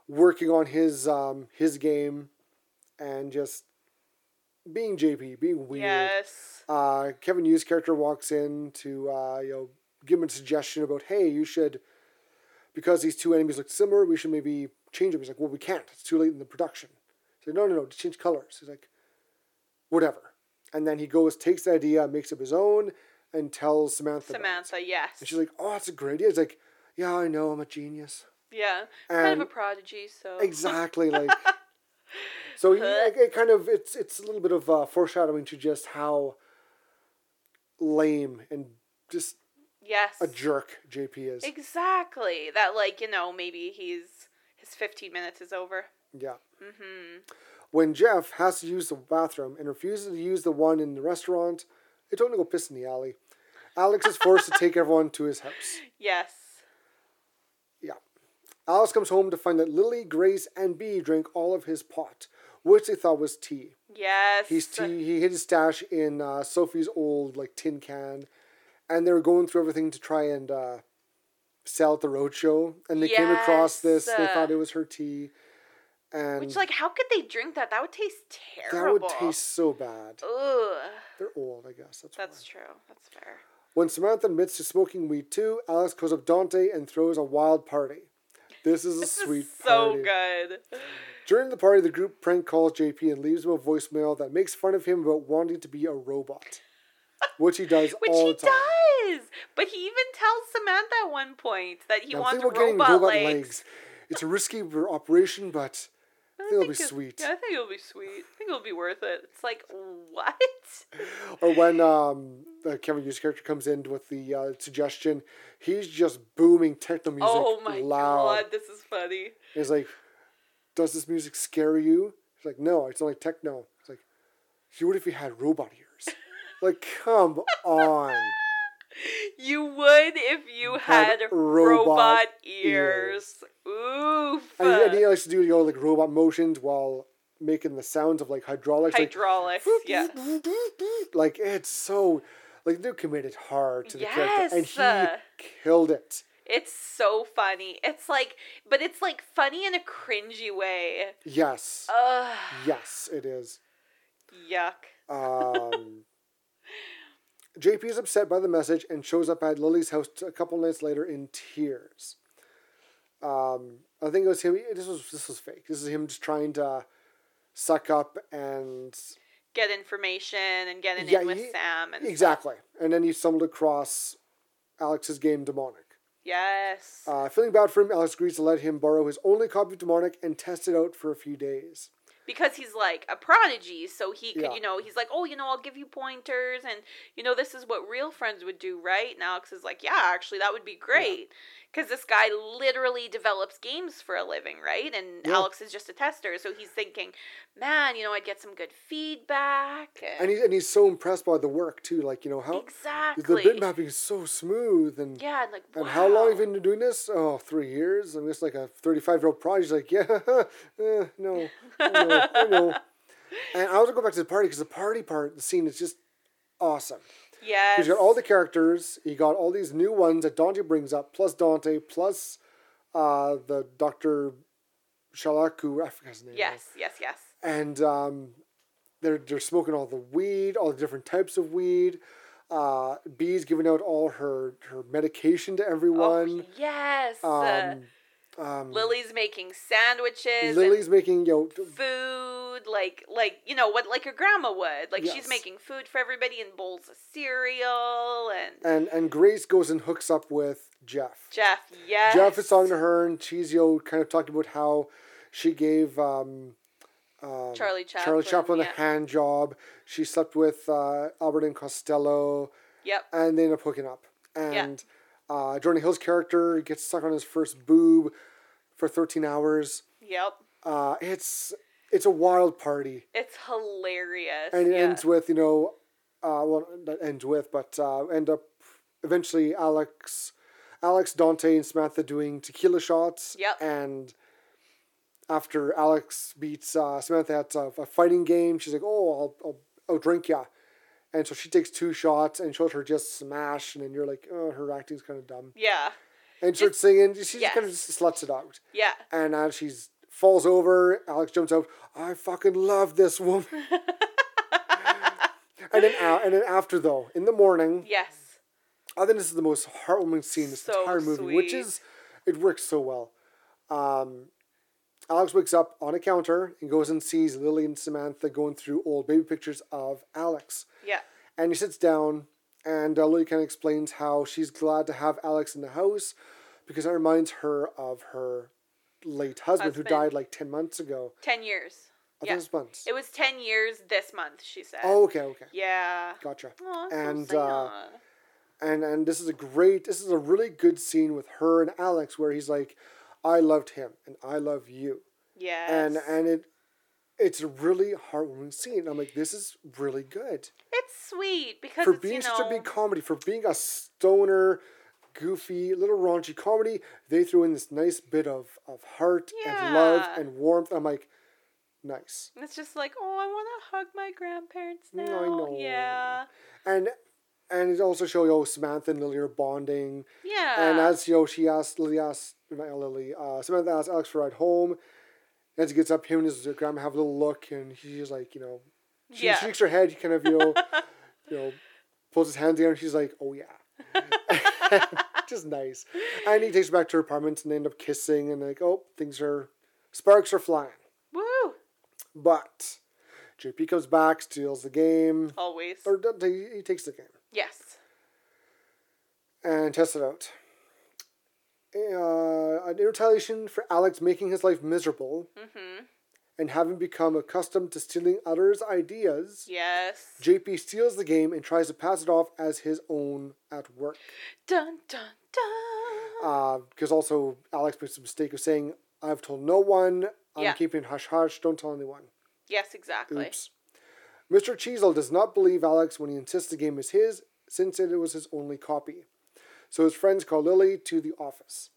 working on his um his game and just being JP, being weird. Yes. uh, Kevin Yu's character walks in to uh, you know give him a suggestion about hey you should because these two enemies look similar we should maybe change them. He's like well we can't it's too late in the production. He's like no no no just change colors. He's like whatever. And then he goes takes the idea makes up his own and tells Samantha. Samantha, yes. And she's like oh that's a great idea. He's like yeah I know I'm a genius. yeah. kind of a prodigy, so. Exactly like. So he, it, kind of it's it's a little bit of uh, foreshadowing to just how lame and just Yes. a jerk JP is. Exactly. That, like, you know, maybe he's. His 15 minutes is over. Yeah. Mm-hmm. When Jeff has to use the bathroom and refuses to use the one in the restaurant, they told him to go piss in the alley. Alex is forced to take everyone to his house. Yes. Yeah. Alice comes home to find that Lily, Grace, and Bea drank all of his pot, which they thought was tea. Yes. He's tea, he hid his stash in uh, Sophie's old like tin can, and they were going through everything to try and uh, sell at the roadshow. And they came across this. They thought it was her tea, and Which, like, how could they drink that? That would taste terrible. that would taste so bad. Ugh. They're old, I guess. That's, That's why. true. That's fair. When Samantha admits to smoking weed too, Alex calls up Dante and throws a wild party. This is a This sweet is so party. good. During the party, the group prank calls JP and leaves him a voicemail that makes fun of him about wanting to be a robot, which he does Which all he the time. does. But he even tells Samantha at one point that he Now, wants robot, robot legs. legs. It's a risky operation, but I think it'll be sweet. Yeah, I think it'll be sweet. I think it'll be worth it. It's like, what? Or when um, the Kevin Hughes character comes in with the uh, suggestion, he's just booming techno music oh my loud. god, this is funny. He's like, "Does this music scare you?" He's like, "No, it's only techno." It's like, "You would if you had robot ears?" like, come on. You would if you Had had, robot robot, ears. Oof. And, he- and he likes to do you know like robot motions while making the sounds of like hydraulics. like, Hydraulics, yeah. like it's so like they committed hard to the character and he killed it It's so funny. It's like, but it's like funny in a cringy way. yes Ugh. yes it is Yuck. um jp is upset by the message and shows up at lily's house a couple nights later in tears um i think it was him this was this was fake this is him just trying to suck up and Get information and get an Yeah, in with he- Sam and exactly and then he stumbled across alex's game demonic Yes. Uh, feeling bad for him, Alex agrees to let him borrow his only copy of Demonic and test it out for a few days. Because he's like a prodigy, so he could, Yeah. you know, he's like, oh, you know, I'll give you pointers, and you know, this is what real friends would do, right? And Alex is like, yeah, actually, that would be great, because this guy literally develops games for a living, right? And Yeah. Alex is just a tester, so he's thinking, man, you know, I'd get some good feedback, And, he, and he's so impressed by the work, too. Like, you know, how exactly, the bit mapping is so smooth. And, yeah, and like, and how long wow. have you been doing this? Oh, three years. I'm just like a 35 year old prodigy. He's like, yeah, eh, no, I know, I know. And I want to go back to the party because the party part, the scene is just awesome. Yes. He's got all the characters. He got all these new ones that Dante brings up, plus Dante, plus uh, the Doctor Shalaku. I forgot his name. Yes, yes, yes. And um, they're they're smoking all the weed, all the different types of weed. Uh, Bea's giving out all her her medication to everyone. Oh, yes. Um, Um, Lily's making sandwiches. Lily's making you know, food like like you know what like your grandma would like Yes. she's making food for everybody in bowls of cereal and and and Grace goes and hooks up with Jeff. jeff yes Jeff is talking to her, and she's you know, kind of talking about how she gave um, um, Charlie Charlie Chaplin, Chaplin yeah. a hand job. She slept with uh, Abbott and Costello, yep and they end up hooking up. And uh, Jonah Hill's character gets stuck on his first boob for 13 hours. yep Uh, it's it's a wild party, it's hilarious and it yeah. ends with you know, uh, well, not ends with, but uh, end up eventually Alex, Alex, Dante, and Samantha doing tequila shots. Yep. And after Alex beats uh, Samantha at a, a fighting game, she's like, "Oh, I'll I'll, I'll drink ya," and so she takes two shots and shows her just smash, and then you're like, "Oh, her acting's kind of dumb," yeah and she starts singing. She just kind of just sluts it out, yeah and as she's falls over, Alex jumps out. I fucking love this woman. and then, a- and then after though, in the morning, yes I think this is the most heartwarming scene in this So entire movie, which is it works so well. Um, Alex wakes up on a counter and goes and sees Lily and Samantha going through old baby pictures of Alex. yeah And he sits down, and uh, Lily kind of explains how she's glad to have Alex in the house because it reminds her of her late husband, who died like 10 months ago. 10 years I yeah think it's months. it was 10 years this month she said oh, okay, okay. yeah Gotcha. Aw, so and sad. uh, and and this is a great this is a really good scene with her and Alex where he's like I loved him and I love you Yeah. and and it it's a really heartwarming scene I'm like this is really good it's sweet because for being such a big comedy for being a stoner goofy little raunchy comedy they threw in this nice bit of of heart and love and warmth I'm like nice It's just like, oh, I want to hug my grandparents now. I know. Yeah. and and it also shows you know, Samantha and Lily are bonding Yeah. And as you know, she asked Lily asked not Lily, uh, Samantha asked Alex for a ride home. He gets up, him and his grandma have a little look, and he's like, you know, she Yeah. shakes her head, he kind of, you know, you know, pulls his hand together, and she's like, oh yeah, just nice. And he takes her back to her apartment, and they end up kissing, and like, oh, things are, sparks are flying. Woo! But JP comes back, steals the game, Always. or he takes the game Yes. and tests it out. Uh, an retaliation for Alex making his life miserable Mm-hmm. and having become accustomed to stealing others' ideas, Yes. JP steals the game and tries to pass it off as his own at work. Dun dun dun. Uh, because also Alex makes the mistake of saying, I've told no one, I'm Yeah. keeping hush hush, don't tell anyone. yes, exactly. Oops. Mr. Cheezle does not believe Alex when he insists the game is his, since it was his only copy. So his friends call Lily to the office.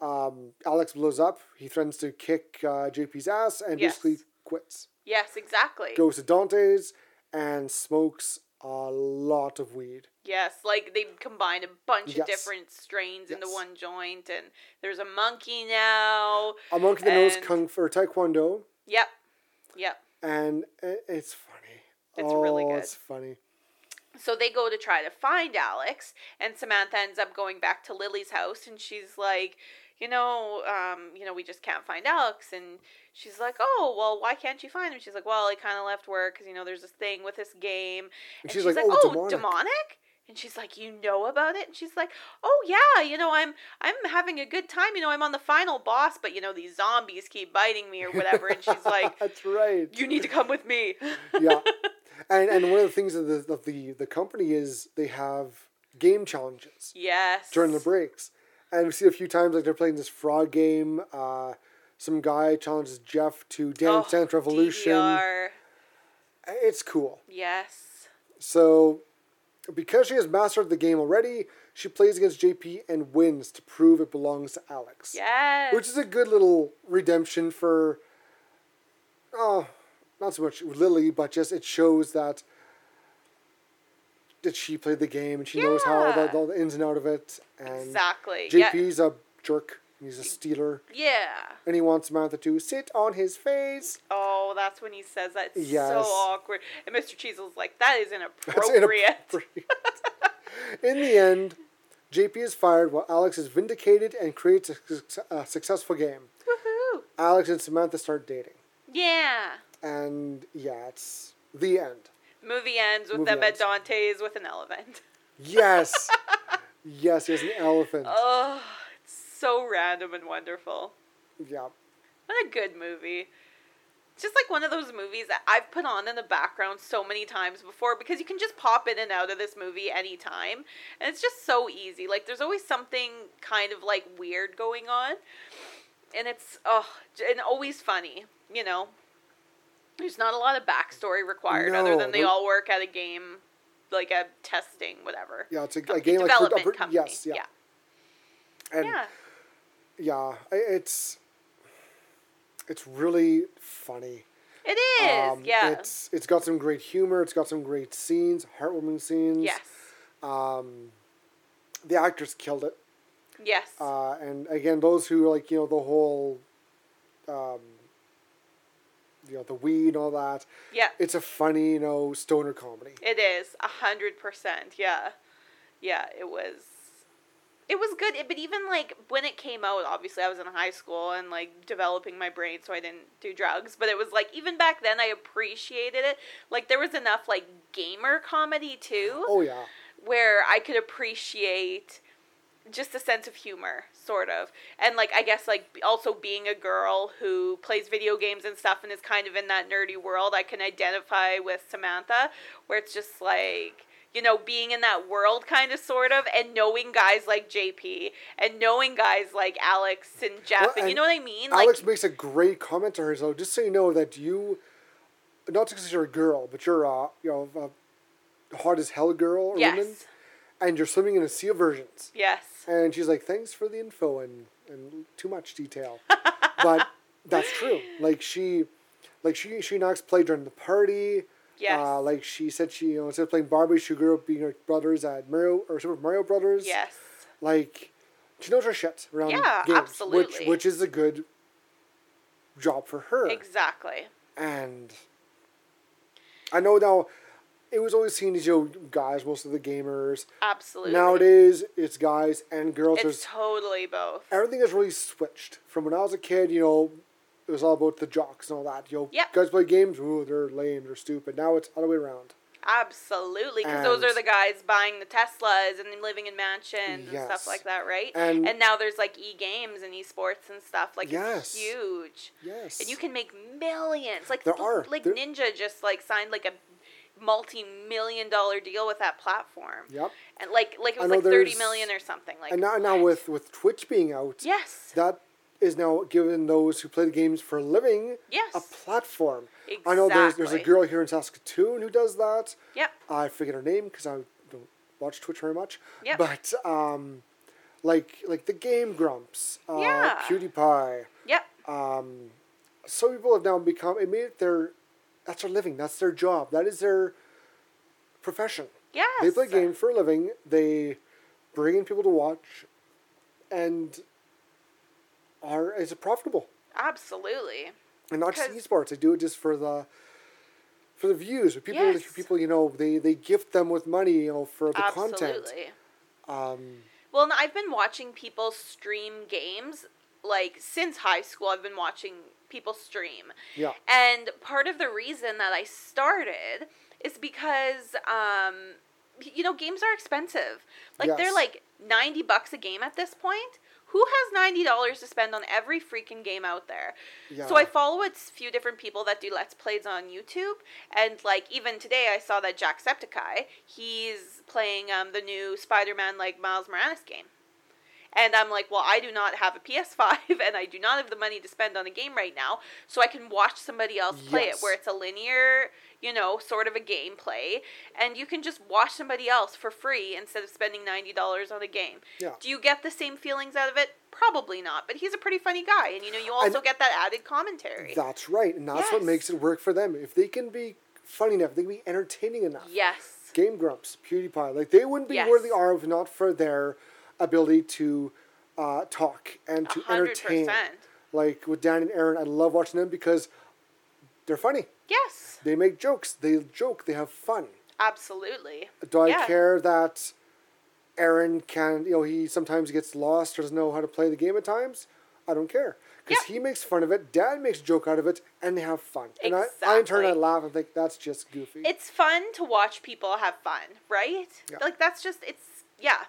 Um, Alex blows up. He threatens to kick uh, JP's ass and Yes. basically quits. Yes, exactly. Goes to Dante's and smokes a lot of weed. Yes, like they combined a bunch Yes. of different strains into Yes. one joint, and there's a monkey now. A monkey that knows kung fu or taekwondo, Yep. Yep. and it's funny. It's oh, really good. It's funny. So they go to try to find Alex, and Samantha ends up going back to Lily's house, and she's like, you know, um, you know, we just can't find Alex, and she's like, oh, well, why can't you find him? She's like, well, he kind of left work because you know there's this thing with this game, and, she's like, "Oh, demonic." demonic. And she's like, "You know about it?" And she's like, "Oh yeah, you know, I'm I'm having a good time. You know, I'm on the final boss, but you know these zombies keep biting me or whatever." And she's like, That's right. "You need to come with me." yeah, and and one of the things of the of the the company is they have game challenges yes. during the breaks, and we see a few times like they're playing this frog game. Uh, some guy challenges Jeff to Dance Oh, Dance Revolution. DDR. It's cool. Yes. So, because she has mastered the game already, she plays against JP and wins to prove it belongs to Alex. Yes. Which is a good little redemption for, oh, not so much Lily, but just it shows that that she played the game and she knows how all the, all the ins and out of it. And Exactly. Yeah. JP's a jerk. He's a stealer, Yeah. and he wants Samantha to sit on his face. Oh, that's when he says that. It's Yes. so awkward. And Mr. Cheezle's like, that is inappropriate. inappropriate. In the end, JP is fired while Alex is vindicated and creates a, a successful game. Woohoo! Alex and Samantha start dating. Yeah. And yeah, it's the end. Movie ends with Movie them ends. at Dante's with an elephant. Yes. yes, he has an elephant. Oh, it's so random and wonderful. Yeah. What a good movie. It's just like one of those movies that I've put on in the background so many times before because you can just pop in and out of this movie anytime. And it's just so easy. Like there's always something kind of like weird going on. And it's oh and always funny, you know. There's not a lot of backstory required other than they there- all work at a game like a testing whatever. Yeah, it's a, a game like development for- company. yes, yeah. yeah. And yeah. yeah, i- it's it's really funny. It is. Um, yeah. It's it's got some great humor. It's got some great scenes, heartwarming scenes. yes. Um, the actors killed it. Yes. Uh, and again, those who like you know the whole, um, you know the weed and all that. yeah. It's a funny you know stoner comedy. It is a hundred percent. Yeah, yeah. It was. It was good, but even like when it came out, obviously I was in high school and like developing my brain, so I didn't do drugs. But it was like even back then, I appreciated it. Like there was enough like gamer comedy too, Oh yeah. where I could appreciate just a sense of humor, sort of. And like I guess like also being a girl who plays video games and stuff and is kind of in that nerdy world, I can identify with Samantha, where it's just like you know, being in that world kind of sort of and knowing guys like JP and knowing guys like Alex and Jeff Well, and, you know what I mean? Alex like makes a great comment to her. So just so you know that you, not because you're a girl, but you're uh, you know, a hard as hell girl or yes. woman, and you're swimming in a sea of virgins. Yes. And she's like, "Thanks for the info and and too much detail," but that's true. Like she, like she she Alex played during the party. Yes. Uh, like she said, she you know instead of playing Barbie, she grew up being her brothers at Mario or Super Mario Brothers. yes. Like she knows her shit around Yeah, games, absolutely. which which is a good job for her. Exactly. And I know now it was always seen as you know guys, most of the gamers. Absolutely. Nowadays it's guys and girls. it's There's totally both. everything has really switched. From when I was a kid, you know, it was all about the jocks and all that. You know, Yep. guys play games, ooh, they're lame, they're stupid. Now it's all the way around. Absolutely, because those are the guys buying the Teslas and living in mansions and stuff like that, right? And- now there's like e games and esports and stuff. Like Yes. it's huge, Yes. and you can make millions. Like There th- are. like There- Ninja just like signed like a multi-million dollar deal with that platform. Yep. And like like it was like 30 million or something. Like and now, now with with Twitch being out, yes, that is now giving those who play the games for a living yes, a platform. I know there's there's a girl here in Saskatoon who does that. yep, I forget her name because I don't watch Twitch very much. Yep. But um, like like the Game Grumps, uh, Yeah. PewDiePie. yep, Um, some people have now become it made it their that's their living. That's their job. That is their profession. yes. They play games for a living. They bring in people to watch, and are is it profitable? Absolutely. and not just esports. They do it just for the for the views. People, Yes. people, you know, they they gift them with money, you know, for the content. Absolutely. Um, Well, and I've been watching people stream games like since high school. I've been watching people stream. yeah, And part of the reason that I started is because um you know, games are expensive. Like they're like 90 bucks a game at this point. Who has $90 to spend on every freaking game out there? yeah. So I follow a few different people that do let's plays on YouTube, and like even today I saw that Jacksepticeye he's playing um the new Spider-Man like Miles Morales game, and I'm like, well, I do not have a PS5 and I do not have the money to spend on a game right now, so I can watch somebody else play Yes. it where it's a linear, you know, sort of a gameplay, and you can just watch somebody else for free instead of spending ninety dollars on a game. Yeah. Do you get the same feelings out of it? Probably not, but he's a pretty funny guy, and you know, you also get that added commentary. that's right, and that's what makes it work for them. If they can be funny enough, they can be entertaining enough. Yes. Game Grumps, PewDiePie, like they wouldn't be where they Yes. are if not for their ability to uh, talk and to A hundred entertain. Like with Dan and Arin, I love watching them because they're funny. Yes. They make jokes. They joke. They have fun. Absolutely. Do I Yeah. care that Arin can, you know, he sometimes gets lost or doesn't know how to play the game at times. I don't care because Yeah. he makes fun of it. Dan makes a joke out of it, and they have fun. And I, I in turn, I Exactly. laugh and think that's just goofy. It's fun to watch people have fun, right? Yeah. Like that's just it's yeah.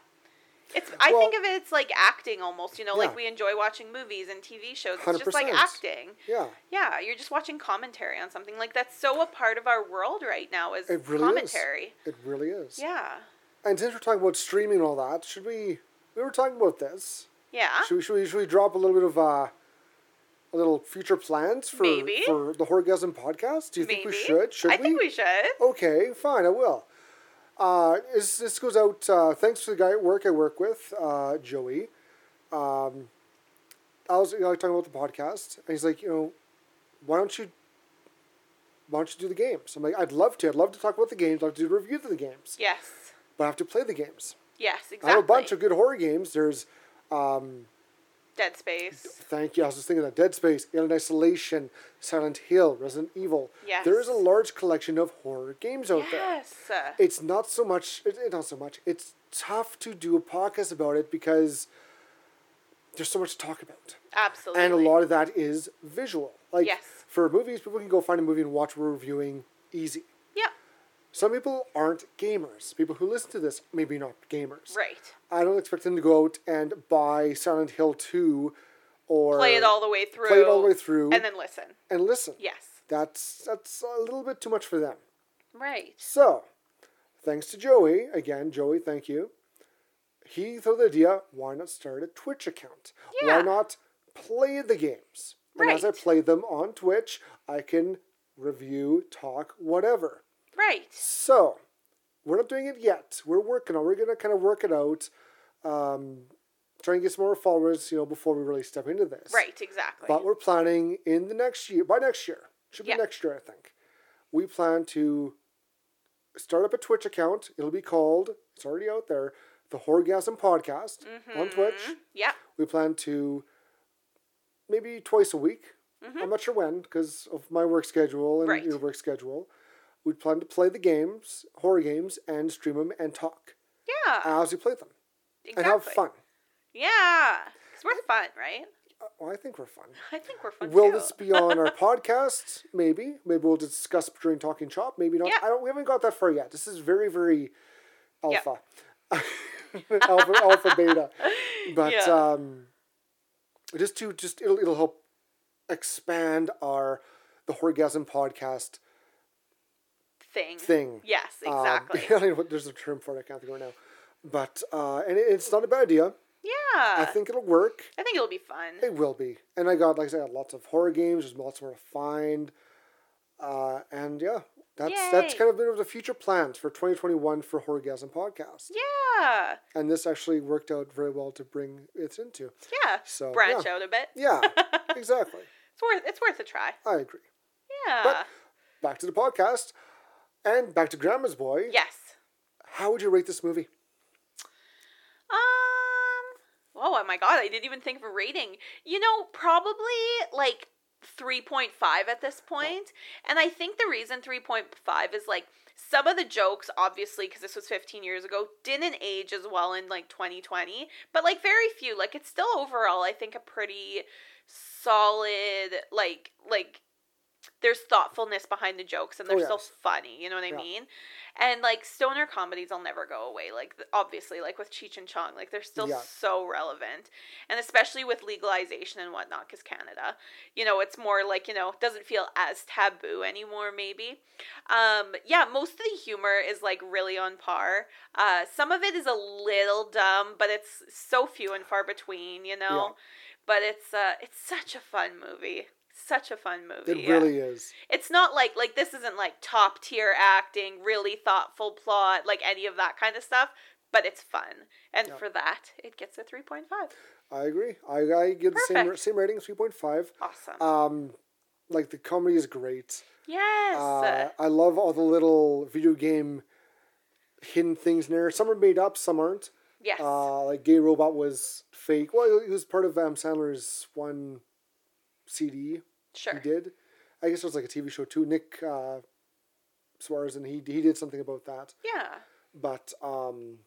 It's I Well- think of it it's like acting almost, you know, Yeah. like we enjoy watching movies and TV shows. It's just like acting. yeah, Yeah, you're just watching commentary on something like that's so a part of our world right now is it really commentary. is. It really is. Yeah. And since we're talking about streaming and all that, should we? We were talking about this. Yeah. Should we? Should we, should we drop a little bit of uh, a little future plans for Maybe. for the Horgasm podcast? Do you Maybe. think we should? Should I we? think we should. Okay, fine, I will. Uh, this, this goes out uh, thanks to the guy at work I work with, uh, Joey. Um, I was you know, talking about the podcast, and he's like, you know, why don't you, why don't you do the games? I'm like, I'd love to. I'd love to talk about the games. I'd love to do a review of the games, Yes. but I have to play the games. Yes, exactly. I have a bunch of good horror games. There's, Dead Space. thank you. I was just thinking of Dead Space, Alien Isolation, Silent Hill, Resident Evil. Yes. There is a large collection of horror games out there. Yes. it's not so much it, it- not so much it's tough to do a podcast about it because there's so much to talk about Absolutely. and a lot of that is visual like Yes. for movies people can go find a movie and watch we're reviewing easy. Some people aren't gamers people who listen to this maybe not gamers Right. i don't expect them to go out and buy silent hill 2 or Play it all the way through. play it all the way through And then listen. and listen Yes. that's that's a little bit too much for them Right. so, thanks to Joey, again, Joey, thank you. He thought the idea why not start a Twitch account? Yeah. Why not play the games? And as I play them on Twitch, I can review, talk, whatever. Right. So, we're not doing it yet. We're working on. We're gonna kind of work it out. Um, try and get some more followers, you know, before we really step into this. Right, exactly. But we're planning in the next year, by next year, should be Yeah. next year, I think. We plan to start up a Twitch account. It'll be called, it's already out there, the Horgasm Podcast on Twitch. Mm-hmm. yeah. We plan to maybe twice a week. Mm-hmm. I'm not sure when because of my work schedule and Right. your work schedule. We plan to play the games, horror games, and stream them and talk Yeah. as we play them exactly. and have fun. Yeah. Because we're fun, right? Uh, Well, I think we're fun. I think we're fun Will too. this be on our podcast? Maybe. Maybe we'll discuss during Talking Chop. Maybe not. Yeah. I don't. We haven't got that far yet. This is very, very alpha, alpha, alpha, beta. But Yeah. um, just to just it'll it'll help expand our the Horgasm podcast thing? thing. Yes, Um, exactly. I don't know what there's a term for it. I can't think of it right now. But uh, and it, it's not a bad idea. yeah. I think it'll work. I think it'll be fun. It will be. And I got, like I said, lots of horror games. There's lots more to find. Uh, and yeah, that's that's kind of of the future plans for 2021 for Horgasm Podcast. Yeah. And this actually worked out very well to bring it into. Yeah. So, Branch yeah. out a bit. Yeah, exactly. It's worth it's worth a try. I agree. Yeah. But back to the podcast and back to Grandma's Boy. yes. How would you rate this movie? Um. Oh my god! I didn't even think of a rating. You know, probably like three point five at this point. and I think the reason three point five is like some of the jokes, obviously, because this was fifteen years ago, didn't age as well in like twenty twenty. But like very few. Like it's still overall, I think, a pretty solid like like there's thoughtfulness behind the jokes and they're Oh, still yes. funny you know what i Yeah. mean and like stoner comedies will never go away like obviously like with cheech and chong like they're still Yeah. so relevant and especially with legalization and whatnot because canada you know it's more like you know doesn't feel as taboo anymore maybe um yeah most of the humor is like really on par uh some of it is a little dumb but it's so few and far between you know Yeah. but it's uh it's such a fun movie such a fun movie It yeah. really is. it's not like like this isn't like top tier acting really thoughtful plot like any of that kind of stuff but it's fun and Yeah. for that it gets a 3.5 I agree. I, I give the same same rating, 3.5. awesome Um, like the comedy is great. yes Uh, I love all the little video game hidden things in there. Some are made up, some aren't. yes Uh, like Gay Robot was fake. Well, it was part of Adam Sandler's one CD sure he did. I guess it was like a TV show too. Nick uh, Swardson and he he did something about that. yeah But um,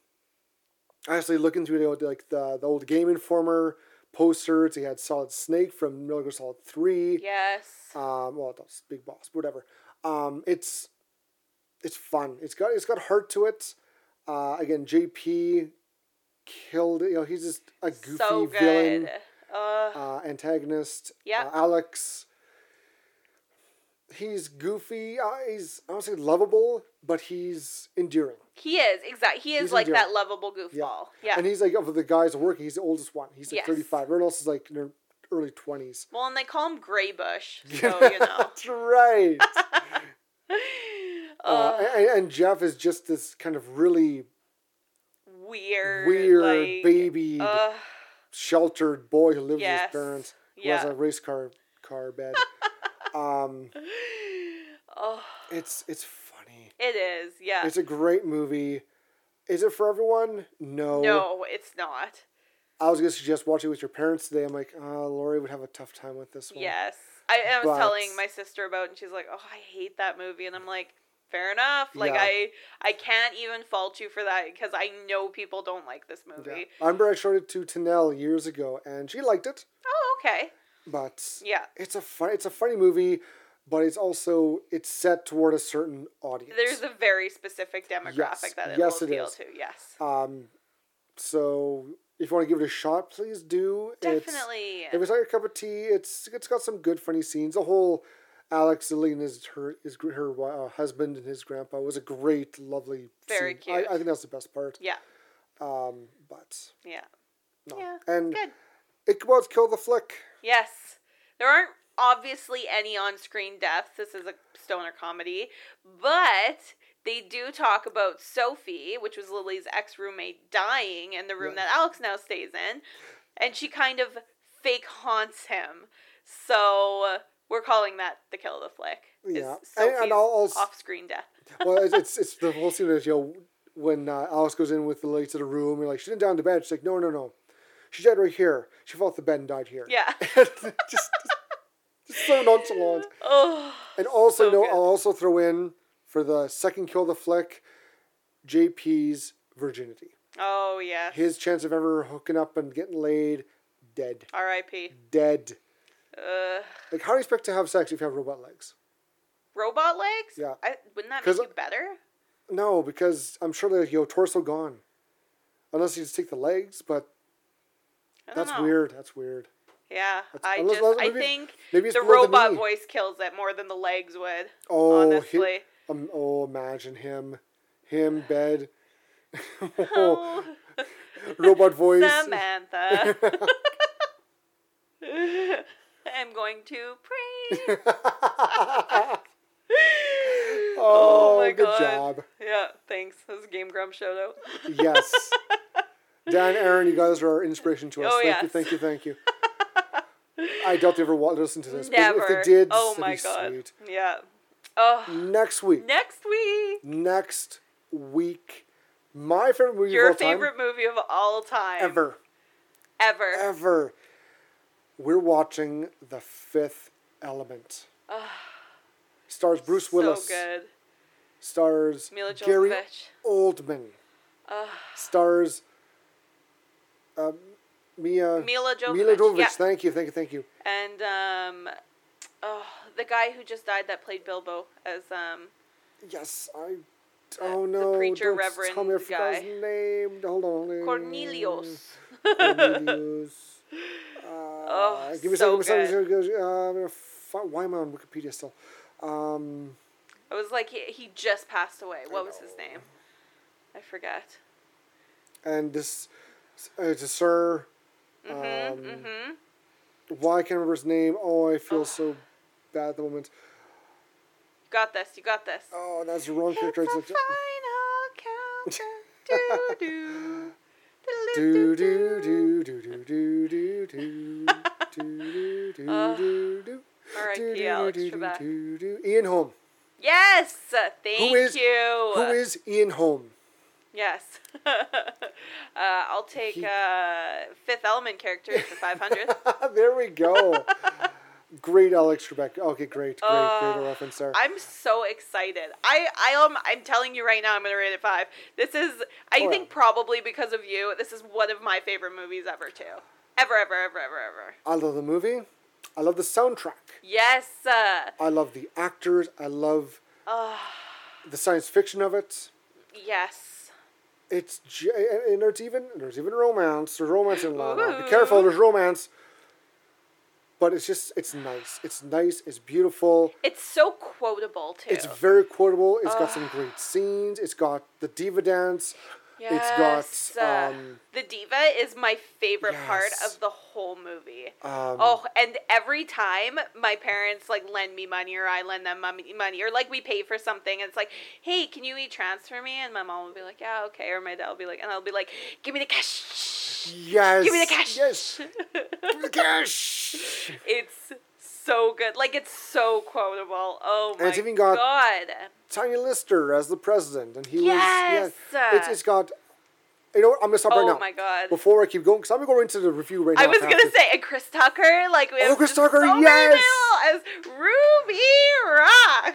actually looking through the old, like the, the old Game Informer posters. He had Solid Snake from Metal Gear Solid Three. Yes. Um, well, that's Big Boss, whatever. Um, it's it's fun. It's got it's got heart to it. Uh, again, JP killed. You know, he's just a goofy so good. villain Uh, uh, antagonist. Yeah. Uh, Alex. He's goofy. Uh, he's I don't say lovable, but he's endearing. he is exactly. He is he's like endearing. that lovable goofball. Yeah. And he's like of the guys working, he's the oldest one. He's like Yes. thirty five. Everyone else is like in their early twenties. well, and they call him Graybush, so you know. That's right. uh, Uh, and, and Jeff is just this kind of really weird, weird, like, baby, Uh, sheltered boy who lives with his parents, who Yeah. has a race car car bed. um, oh, it's it's funny. it is. Yeah. It's a great movie. Is it for everyone? No. no, it's not. I was gonna suggest watching it with your parents today. I'm like, uh, Lori would have a tough time with this one. Yes. I, I was But- telling my sister about it, and she's like, "Oh, I hate that movie," and I'm like, "Fair enough. Like, Yeah. I I can't even fault you for that because I know people don't like this Yeah. movie." I remember I showed it to Tanel years ago, and she liked it. Oh, okay. But Yeah. it's a fun, it's a funny movie, but it's also it's set toward a certain audience. There's a very specific demographic Yes. that it Yes, will it appeal is. to. Yes. um, so if you want to give it a shot, please do. It's- Definitely. if it's not your cup of tea, it's it's got some good funny scenes. The whole Alex Zillian is her is her uh, husband and his grandpa was a great, lovely. Very scene. I, cute. I think that's the best part. yeah. Um, but Yeah. no. Yeah. and Good. Ichabod's kill the flick. Yes. There aren't obviously any on screen deaths. This is a stoner comedy. But they do talk about Sophie, which was Lily's ex roommate, dying in the room Yeah. that Alex now stays in. And she kind of fake haunts him. So we're calling that the kill of the flick. Yeah. And- and Sophie's I'll- I'll s- off screen death. well, it's, it's it's the whole scene is you know when uh, Alice goes in with the lady to the room, you're like, she didn't down to bed. She's like, no, no, no, she died right here. She fell off the bed and died here. Yeah. just, just so nonchalant. oh. And also, So no. I'll also throw in for the second kill of the flick, JP's virginity. Oh, yes. His chance of ever hooking up and getting laid, dead, R.I.P. dead. Uh, Like, how do you expect to have sex if you have robot legs? robot legs? Yeah. I, wouldn't that make you better? No, because I'm sure that your torso gone, unless you just take the legs. But that's know. weird. That's weird. Yeah, That's- I unless- just unless I think maybe the robot voice kills it more than the legs would. Oh, he- honestly. um, oh, imagine him, him bed, oh, robot voice. Samantha. I'm going to pray. oh, my good God. job. yeah, thanks. Was a Game Grump shout out. Yes. Dan, Arin, you guys are our inspiration to us. Oh, thank you, thank you, thank you. I doubt they ever wa- listen to this. but Never. If they did, oh my god. sweet. Yeah. Oh, Next week. next week. Next week. My favorite movie Your of all time. favorite movie of all time. Ever. Ever. Ever. We're watching The Fifth Element. Stars Bruce Willis. So good. Stars Mila Gary. Oldman. Stars um, Mia Mila Jovovich. Mila Jovovich. Yeah. Thank you, thank you, thank you. And um, oh, the guy who just died that played Bilbo as um. Yes, I. Oh no! The preacher don't reverend tell me I guy. his name. Hold on. Cornelius. Cornelius. Uh, Oh, give me so second. Give me a second. Uh, I'm gonna fi- why am I on Wikipedia still? Um, It was like he, he just passed away. What was his name? I forgot. and this, it's a Sir. Um, Mm-hmm. Why can't I remember his name? Oh, I feel so bad at the moment. You got this. You got this. Oh, that's the wrong character. It's like- final countdown. do do. Do do do do do do do do do do do Uh, do do. R.I.P. Alex Trebek. do, do. Ian Holm. Yes. Thank Who is you. Who is Ian Holm? Yes. uh, I'll take uh, Fifth Element characters for 500. there we go. Great Alex Trebek. Okay, great, great, Uh, great reference there. I'm so excited. I I am I'm telling you right now I'm gonna rate it five. This is I Oh, yeah. think probably because of you, this is one of my favorite movies ever too. Ever, ever, ever, ever, ever. I love the movie. I love the soundtrack. Yes. Uh, I love the actors. I love the science fiction of it. yes. It's and there's even there's even romance. There's romance in La La Be careful, there's romance. But it's just it's nice. It's nice. It's beautiful. It's so quotable too. It's very quotable. It's got some great scenes. It's got the diva dance. Yes. It's got uh, um, the diva is my favorite part of the whole movie. um oh, and every time my parents like lend me money or I lend them money, money or like we pay for something and it's like, hey, can you e-transfer me? And my mom will be like, yeah, okay. Or my dad will be like, and I'll be like, give me the cash. yes. Give me the cash. Yes. Give me the cash. It's so good. Like it's so quotable. Oh my it's even got- god. Tiny Lister as the president, and he Yes! was yeah. It's, it's got. You know what? I'm gonna stop right oh now. Oh my God. Before I keep going, because I'm gonna go into the review right now. I was gonna to. say, and Chris Tucker, like we Oh, Chris Tucker, so yes! as Ruby Rhod.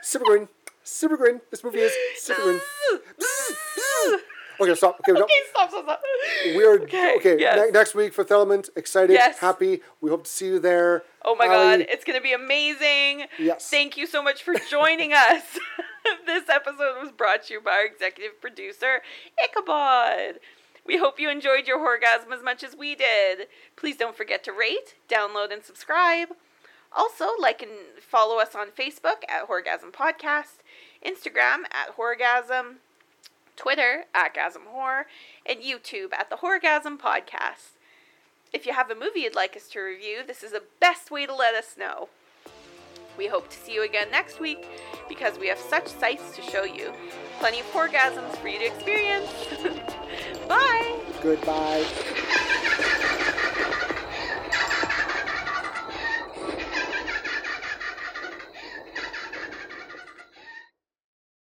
Super Green. Super Green. This movie is Super Green. Okay, stop. Okay, no. okay, stop, stop, stop. We are okay. okay. yes. ne- next week for Thelament. Excited, Yes. happy. We hope to see you there. Oh my Ali, god, it's gonna be amazing. Yes. Thank you so much for joining us. this episode was brought to you by our executive producer, Ichabod. We hope you enjoyed your orgasm as much as we did. Please don't forget to rate, download, and subscribe. Also, like and follow us on Facebook at Horgasm Podcast, Instagram at Horgasm, Twitter at Gasm Horror, and YouTube at the Horgasm Podcast. If you have a movie you'd like us to review, this is the best way to let us know. We hope to see you again next week because we have such sights to show you. Plenty of orgasms for you to experience. Bye! Goodbye.